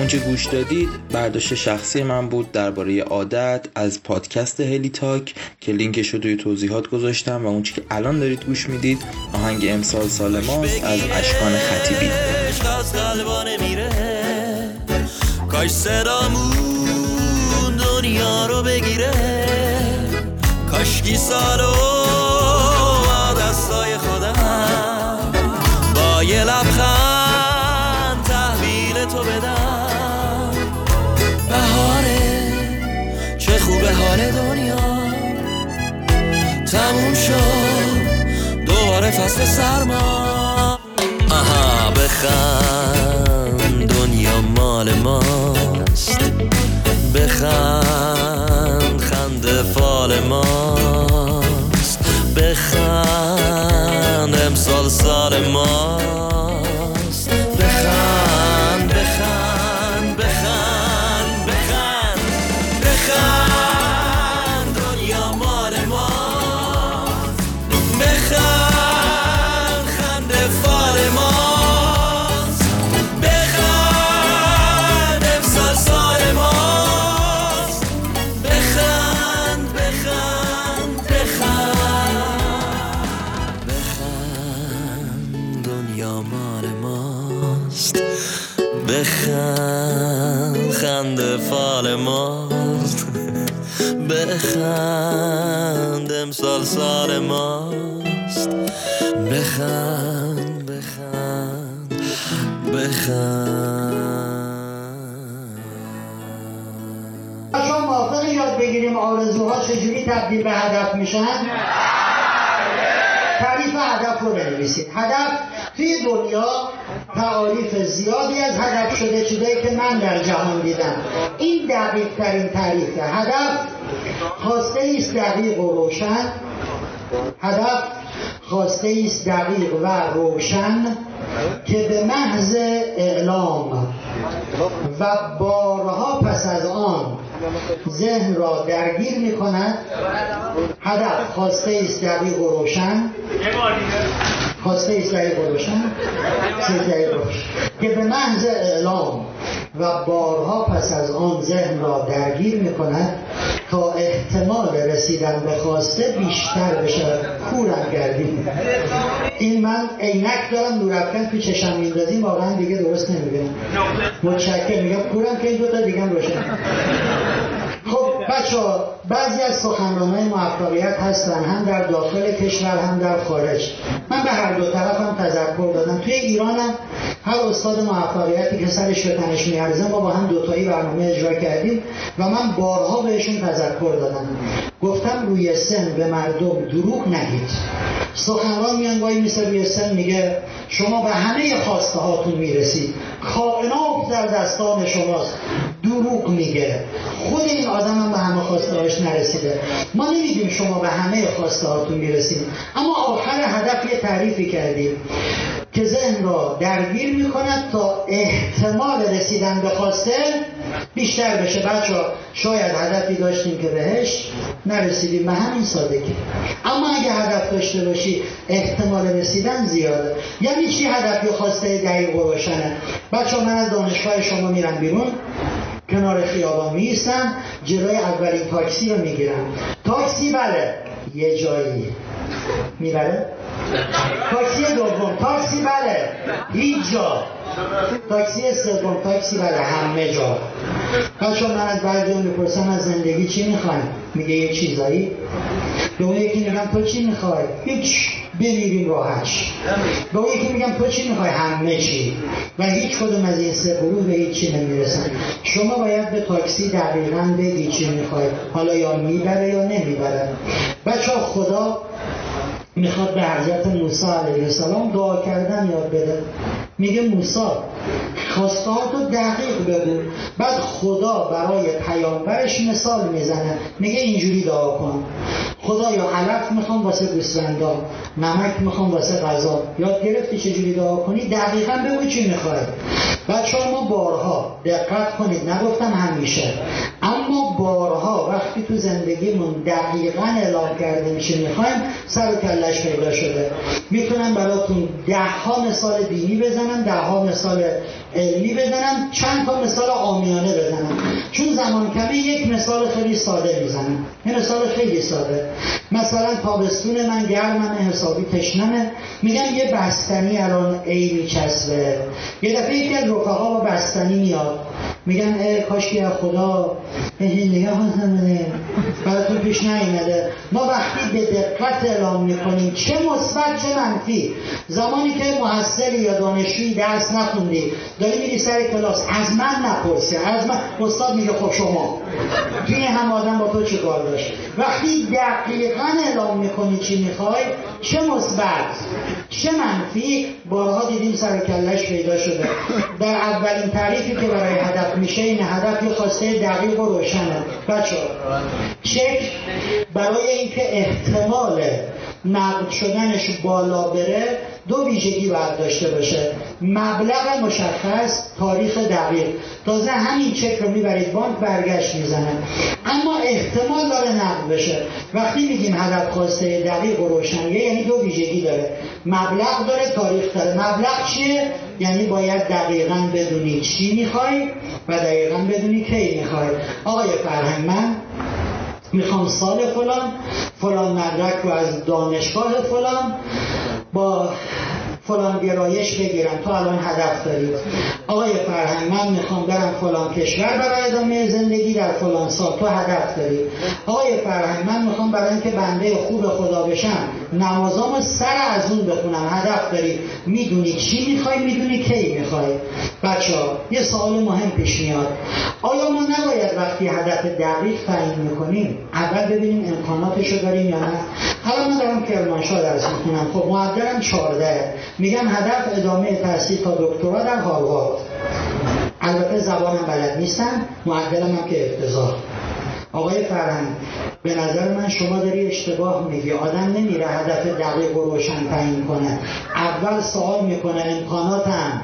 اونچه گوش دادید برداشت شخصی من بود درباره عادت از پادکست هلی تاک که لینکش رو توی توضیحات گذاشتم و اونچه که الان دارید گوش می‌دید آهنگ امسال سال ماست از اشکان خطیبی. کاش صدامون دنیا رو بگیره. کاشکی سالو با دستای خودم با یه لبخند تموم شد. دوباره فصل سرما. آها بخند. دنیا مال ماست. بخند. خنده فال ماست. بخند. امسال سال ماست. بخند امسال سال ماست. بخند بخند بخند. شما موافق یاد بگیریم آرزوها چجوری تبدیل به هدف میشن؟ تعریف هدف رو بنویسید. هدف توی دنیا تعاریف زیادی از هدف شده چیزایی که من در جهان دیدم. این دقیق ترین تعریف هدف خواسته است دقیق و روشن. هدف خواسته است دقیق و روشن که به محض اعلام و بارها پس از آن ذهن را درگیر می کند هدف خواسته است دقیق و روشن. خواسته چه دقیق و روشن. که به محض اعلام و بارها پس از آن ذهن را درگیر می کند تا احتمال رسیدن به خواسته بیشتر بشه کورم کردیم این من عینک دارم نورافکن تو چشم میندازیم واقعا دیگه درست نمی‌بینم متشکر میگم کورم که این دوتا دیگه روشن. بچه بعضی از سخنران های موفقیت هستن هم در داخل کشور هم در خارج. من به هر دو طرف هم تذکر دادم. توی ایرانم هر استاد موفقیتی که سرش به تنش میارزه ما با هم دوتایی برنامه اجرا کردیم و من بارها بهشون تذکر دادم. گفتم روی سن به مردم دروغ نگید. سخنران میان وای میسه روی سن میگه شما به همه خواسته هاتون می‌رسید کائنات در دستان شماست. دروغ میگه. خود این آدم هم به همه خواسته نرسیده. ما نمیدیم شما به همه خواسته هاتون می‌رسید اما آخر هدف یه تعریفی کردیم. که ذهن را درگیر می‌کند تا احتمال رسیدن به خواسته بیشتر بشه. بچه شاید هدفی داشتیم که بهش نرسیدیم. به همین سادگی. اما اگه هدف داشته باشی احتمال رسیدن زیاده. یعنی چی هدف یا خواسته دقیق و روشنه؟ بچه من از دانشگاه شما میرم بیرون. کنار خیابان میستم جلوی اولین تاکسی رو می‌گیرم تاکسی بله یه جایی می‌بره. تاکسی دوم تاکسی بله هیچ جا تاکسی سوم تاکسی بله همه جا. بچه من از بعضی می‌پرسم از زندگی چی می‌خوای؟ میگه یه چیزایی. اون یکی میگم تو چی می‌خوای؟ هیچ. بمیریم راحتش به اون یکی میگم تو چی می‌خوای همه چی و هیچ کدوم از این سه گروه به هیچ چی نمی‌رسن. شما باید به تاکسی دقیقا بگی چی می‌خوای. حالا یا می‌بره یا نمی‌بره. بچه خدا می‌خواد به حضرت موسی علیه السلام دعا کردن یاد بده. میگه موسی خواستهاتو دقیق بگو. بعد خدا برای پیامبرش مثال می‌زنه. میگه اینجوری دعا کن. خدا یا علف می‌خوام واسه گوسفندا نمک می‌خوام واسه غذا. یاد گرفتی چجوری دعا کنی؟ دقیقا بگو چی می‌خوای. بچه ما بارها دقت کنید نگفتم همیشه. اما بارها وقتی تو زندگیمون دقیقا اعلام کردیم چی می‌خوایم سر و کلش پیدا شده. می‌تونم براتون ده ها مثال دینی بزنم ده ها مثال علمی بزنم چند تا مثال آمیانه بزنم. چون زمان کمی یک مثال خیلی ساده می‌زنم. یه مثال خیلی ساده. مثلا تابستون من گرمم حسابی تشنمه. میگم یه بستنی الان ای میچسبه. یه دفعه یکی از رفقا با بستنی میاد. میگن ای کاش که خدا این نگاه کنه براتون پیش نیومده. ما وقتی به دقت اعلام می‌کنیم چه مثبت چه منفی. زمانی که محصلی یا دانشجویی درس نخوندی داری میری سر کلاس از من نپرسی. از من استاد میگه خب شما. توی هم آدم با تو چه کار داشت؟ وقتی دقیقا اعلام می‌کنی چی می‌خوای چه مثبت چه منفی بارها دیدیم سر کلش پیدا شده. در اولین تعریفی که برای هدف میشه این هدف یه خواسته دقیق و روشنه بچه چک برای اینکه احتمال نقد شدنش بالا بره دو ویژگی باید داشته باشه. مبلغ مشخص تاریخ دقیق. تازه همین چک رو می‌برید بانک برگشت می‌زنن اما احتمال داره نقد بشه. وقتی میگیم هدف خواسته دقیق و روشنیه یعنی دو ویژگی داره. مبلغ داره تاریخ داره. مبلغ چیه؟ یعنی باید دقیقا بدونی چی می‌خوای و دقیقا بدونی کی می‌خوای. آقای فرهنگ من می‌خوام سال فلان فلان مدرک رو از دانشگاه فلان با فلان گرایش بگیرم تو الان هدف دارید آقای فرهنگ من می‌خوام برم فلان کشور برای ادامه زندگی در فلان سال. تو هدف دارید آقای فرهنگ من می‌خوام برای اینکه بنده خوب خدا بشم نمازام سر از اون بخونم. هدف داری. می‌دونی چی می‌خوای می‌دونی کی می‌خوای. بچه ها یه سوال مهم پیش میاد. آیا ما نباید وقتی هدف دقیق تعیین می‌کنیم اول ببینیم امکاناتشو داریم یا نه؟ حالا من دارم کرمانشاه درس می‌خونم. خب معدلم 14 میگم هدف ادامه تحصیل تا دکترا در هاروارد البته زبانم بلد نیستم معدلم هم که افتضاح. آقای فرهنگ به نظر من شما داری اشتباه میگی. آدم نمیره هدف دقیق و روشن تعیین کنه. اول سوال می‌کنه امکاناتم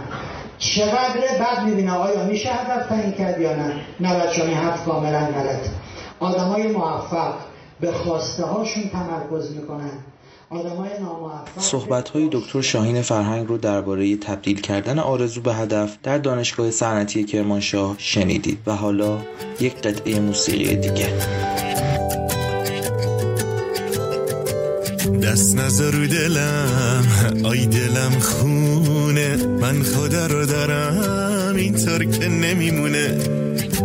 چقدره؟ بعد می‌بینه آیا میشه هدف تعیین کرد یا نه. نه بچه حرف کاملا غلط آدمای موفق به خواسته هاشون تمرکز می‌کنن. صحبت های دکتر شاهین فرهنگ رو درباره تبدیل کردن آرزو به هدف در دانشگاه صنعتی کرمانشاه شنیدید و حالا یک قطعه موسیقی دیگه. دست نظر دلم آی دلم خونه من خدا رو دارم اینطور که نمیمونه.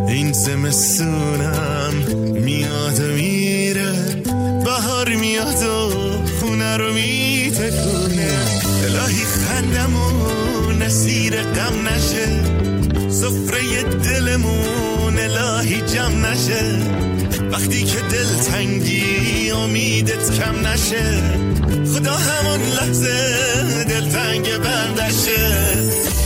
این زمستونم میاد و میره نسیر غم نشه. سفره دلمون الهی جمع نشه. وقتی که دل تنگی امیدت کم نشه. خدا همون لحظه دل تنگ بردشه.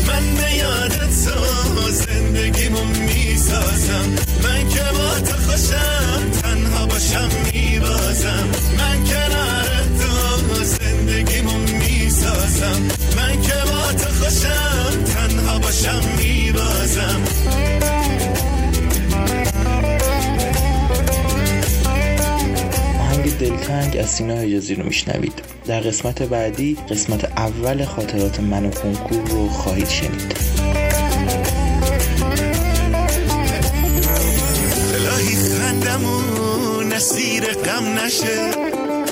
من به یادت تو زندگیمو می‌سازم. من که با تو خوشم تنها باشم میبازم. من کنار تو زندگیمو می‌سازم. من که با تو خوشم تنها باشم میبازم. آهنگ دلتنگ از سینا حجازی رو میشنوید. در قسمت بعدی قسمت اول خاطرات من و کنکور رو خواهید شنید. الهی خندمون نسیر غم نشه.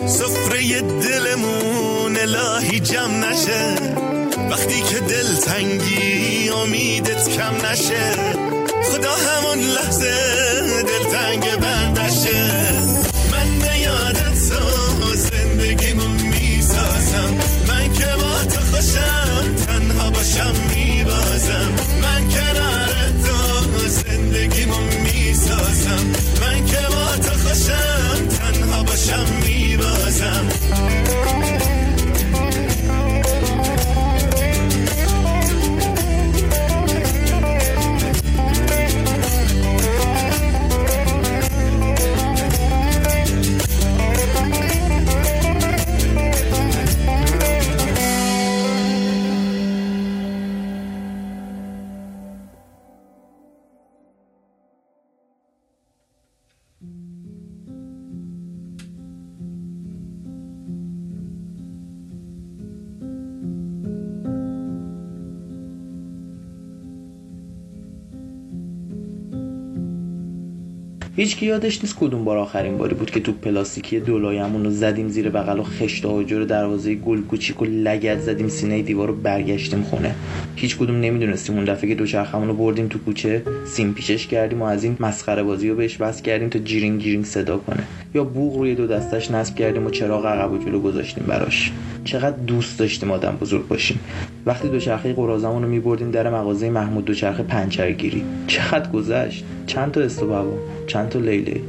سفره دلمون الهی جمع نشه. وقتی که دل تنگی امیدت کم نشه خدا همون لحظه دل تنگ بندشه من به یادت تو زندگیمو می‌سازم. من که با تو خوشم تنها باشم میبازم. من کنار تو زندگیمو می‌سازم. من که با تو خوشم تنها باشم هیچ یادش نیست کدوم بار آخرین باری بود که توپ پلاستیکی دولایمون رو زدیم زیر بغل و خشت آجر دروازه گل کوچیک و لگد زدیم سینه دیوار رو برگشتیم خونه. هیچ کدوم نمی‌دونستیم اون دفعه که دوچرخمون رو بردیم تو کوچه سیم پیچش کردیم و از این مسخره بازی رو بهش وصل کردیم تا جیرینگ جیرینگ صدا کنه. یا بوق روی دو دستش نصب کردیم و چراغ عقب و جلو گذاشتیم براش. چقدر دوست داشتیم آدم بزرگ باشیم. وقتی دوچرخه قراضمون رو میبردیم در مغازه محمود دوچرخه پنچرگیری. چقدر گذشت. چند تا استوبوا چند تا لیله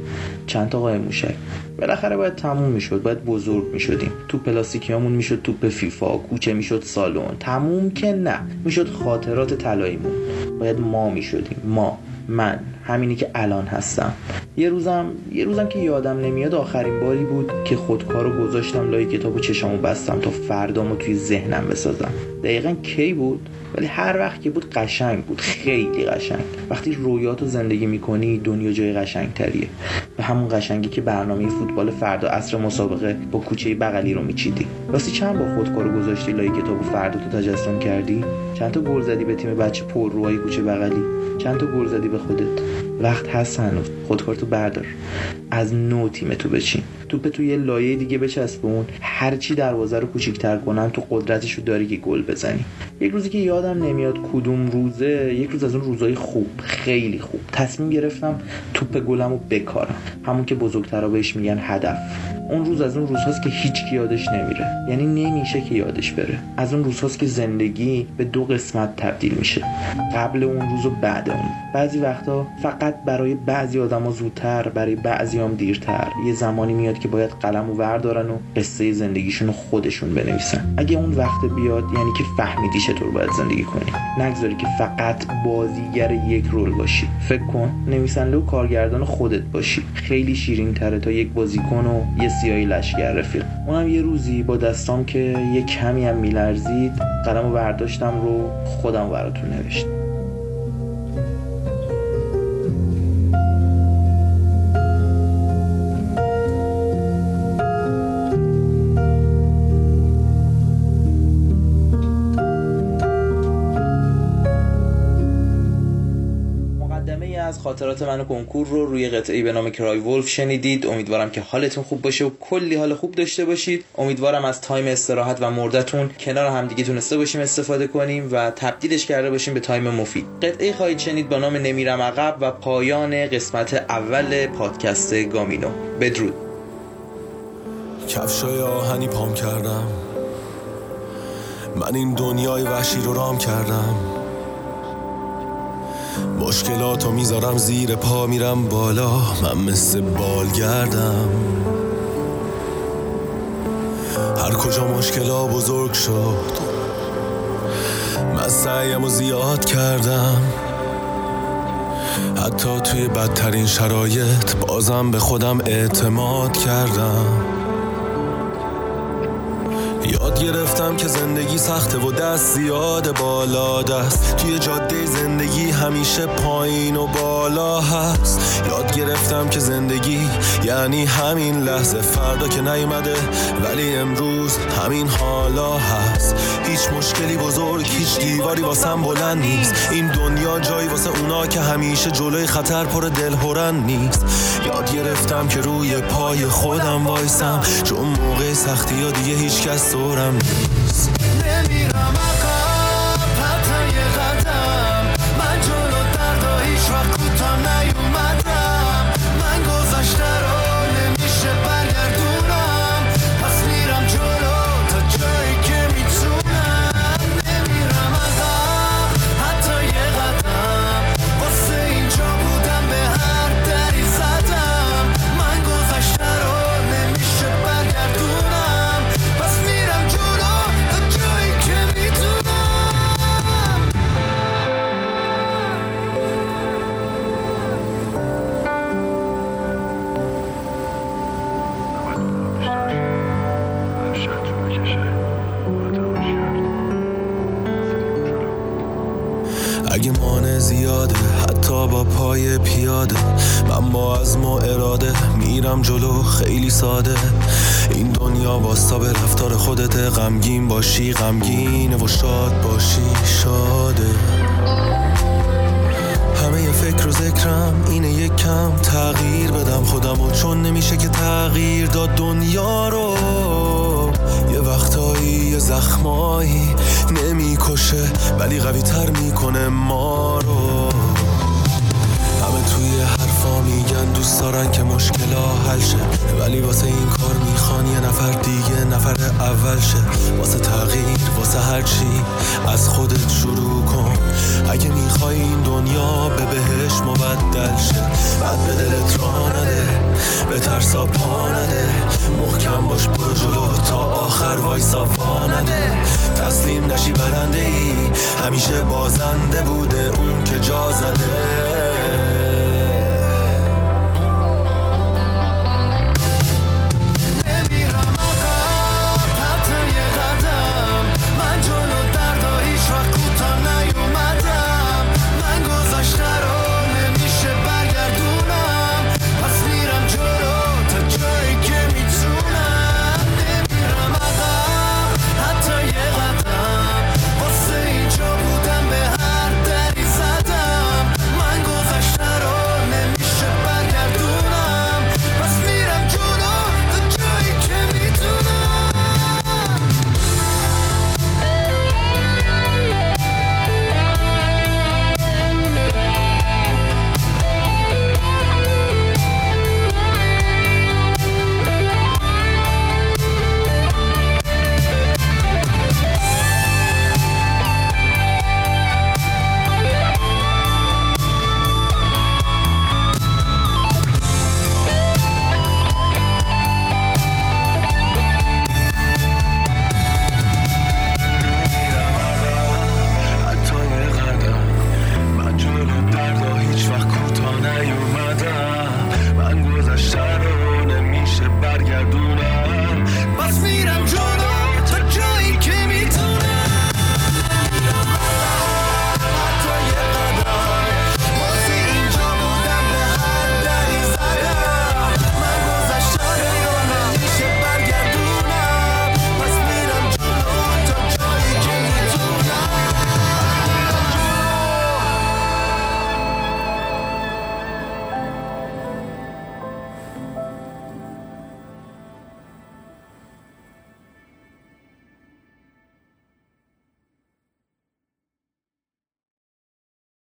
چند تا قایم موشک. بالاخره باید تموم می‌شد باید بزرگ می‌شدیم. تو پلاستیکیامون می‌شد توپ فیفا کوچه می‌شد سالن. تموم که نه. می‌شد خاطرات طلاییمون. باید ما می‌شدیم. ما من همینی که الان هستم. یه روزم یه روزم که یادم نمیاد آخرین باری بود که خودکارو گذاشتم لای کتاب و چشامو بستم تا فردامو توی ذهنم بسازم. دقیقا کی بود؟ ولی هر وقت که بود قشنگ بود. خیلی قشنگ. وقتی رویاتو زندگی می‌کنی دنیا جای قشنگ تریه به همون قشنگی که برنامه فوتبال فردا عصر مسابقه با کوچه بغلی رو میچیدی. راستی چند بار خودکارو گذاشتی لای کتاب و فردا تو تجسم کردی؟ چند تا گل زدی به تیم بچه پر روهای کوچه بغلی؟ چند تا گل زدی به خودت؟ وقت هست هنوز خودکارتو بردار. از نو تیم تو بچین. توپ تو یه لایه دیگه بچسبون هر چی دروازه رو کوچیک‌تر کنن تو قدرتشو داری که گل بزنی. یک روزی که یادم نمیاد کدوم روزه یک روز از اون روزای خوب خیلی خوب. تصمیم گرفتم توپ گلمو بکارم. همون که بزرگترا بهش میگن هدف. اون روز از اون روزهاست که هیچ کی یادش نمیره. یعنی نمیشه که یادش بره. از اون روزهاست که زندگی به دو قسمت تبدیل میشه. قبل اون روز و بعد اون. بعضی وقتا فقط برای بعضی آدما زودتر برای بعضی هم دیرتر. یه زمانی میاد که باید قلم و وردارن و قصه زندگیشون رو خودشون بنویسن. اگه اون وقت بیاد یعنی که فهمیدی چطور باید زندگی کنی. نگذاری که فقط بازیگر یک رول باشی. فکر کن نویسنده و کارگردان خودت باشی. خیلی شیرین تره تا یک بازیکن و یه سیاهی لشگر رفیق. اونم یه روزی با دستام که یه کمی هم میلرزید قلم و برداشتم رو خودم براتون نوشتم. خاطرات من کنکور رو روی قطعی به نام Cry Wolf شنیدید. امیدوارم که حالتون خوب باشه و کلی حال خوب داشته باشید. امیدوارم از time استراحت و مرده‌تون کنار همدیگه تونسته باشیم استفاده کنیم و تبدیلش کرده باشیم به time مفید. قطعه خواهید شنید با نام نمیرم عقب و پایان قسمت اول پادکست گامینو. بدرود. کفشای آهنی پام کردم. من این دنیای وحشی رو رام کردم. مشکلاتو می‌ذارم زیر پا میرم بالا. من مثل بالگردم. هر کجا مشکلا بزرگ شد من سعیم و زیاد کردم. حتی توی بدترین شرایط بازم به خودم اعتماد کردم. یاد گرفتم که زندگی سخته و دست زیاد بالا دست. توی جاده زندگی همیشه پایین و بالا هست. یاد گرفتم که زندگی یعنی همین لحظه. فردا که نیومده ولی امروز همین حالا هست. هیچ مشکلی بزرگ هیچ دیواری واسم بلند نیست. این دنیا جایی واسه اونا که همیشه جلوی خطر پر دلهورن نیست. یاد گرفتم که روی پای خودم وایسم. چون موقع سختی ها دیگه هیچ کس دورم نیست پای پیاده من با از ما اراده میرم جلو خیلی ساده. این دنیا واستا به رفتار خودت غمگین باشی غمگینه و شاد باشی شاده. همه فکر و ذکرم اینه یک کم تغییر بدم خودم و چون نمیشه که تغییر داد دنیا رو یه وقتایی یه زخمایی نمی‌کشه ولی قوی تر می‌کنه ما رو. دوست دارن که مشکلا حل شه. ولی واسه این کار می‌خوان یه نفر دیگه نفر اول شه. واسه تغییر واسه هر چی از خودت شروع کن. اگه می‌خوای این دنیا به بهش مبدل شه. بعد به دلت راه نده به ترسا پا نده. محکم باش برو تا آخر وایسا وا نده. تسلیم نشی برنده ای همیشه بازنده بوده اون که جا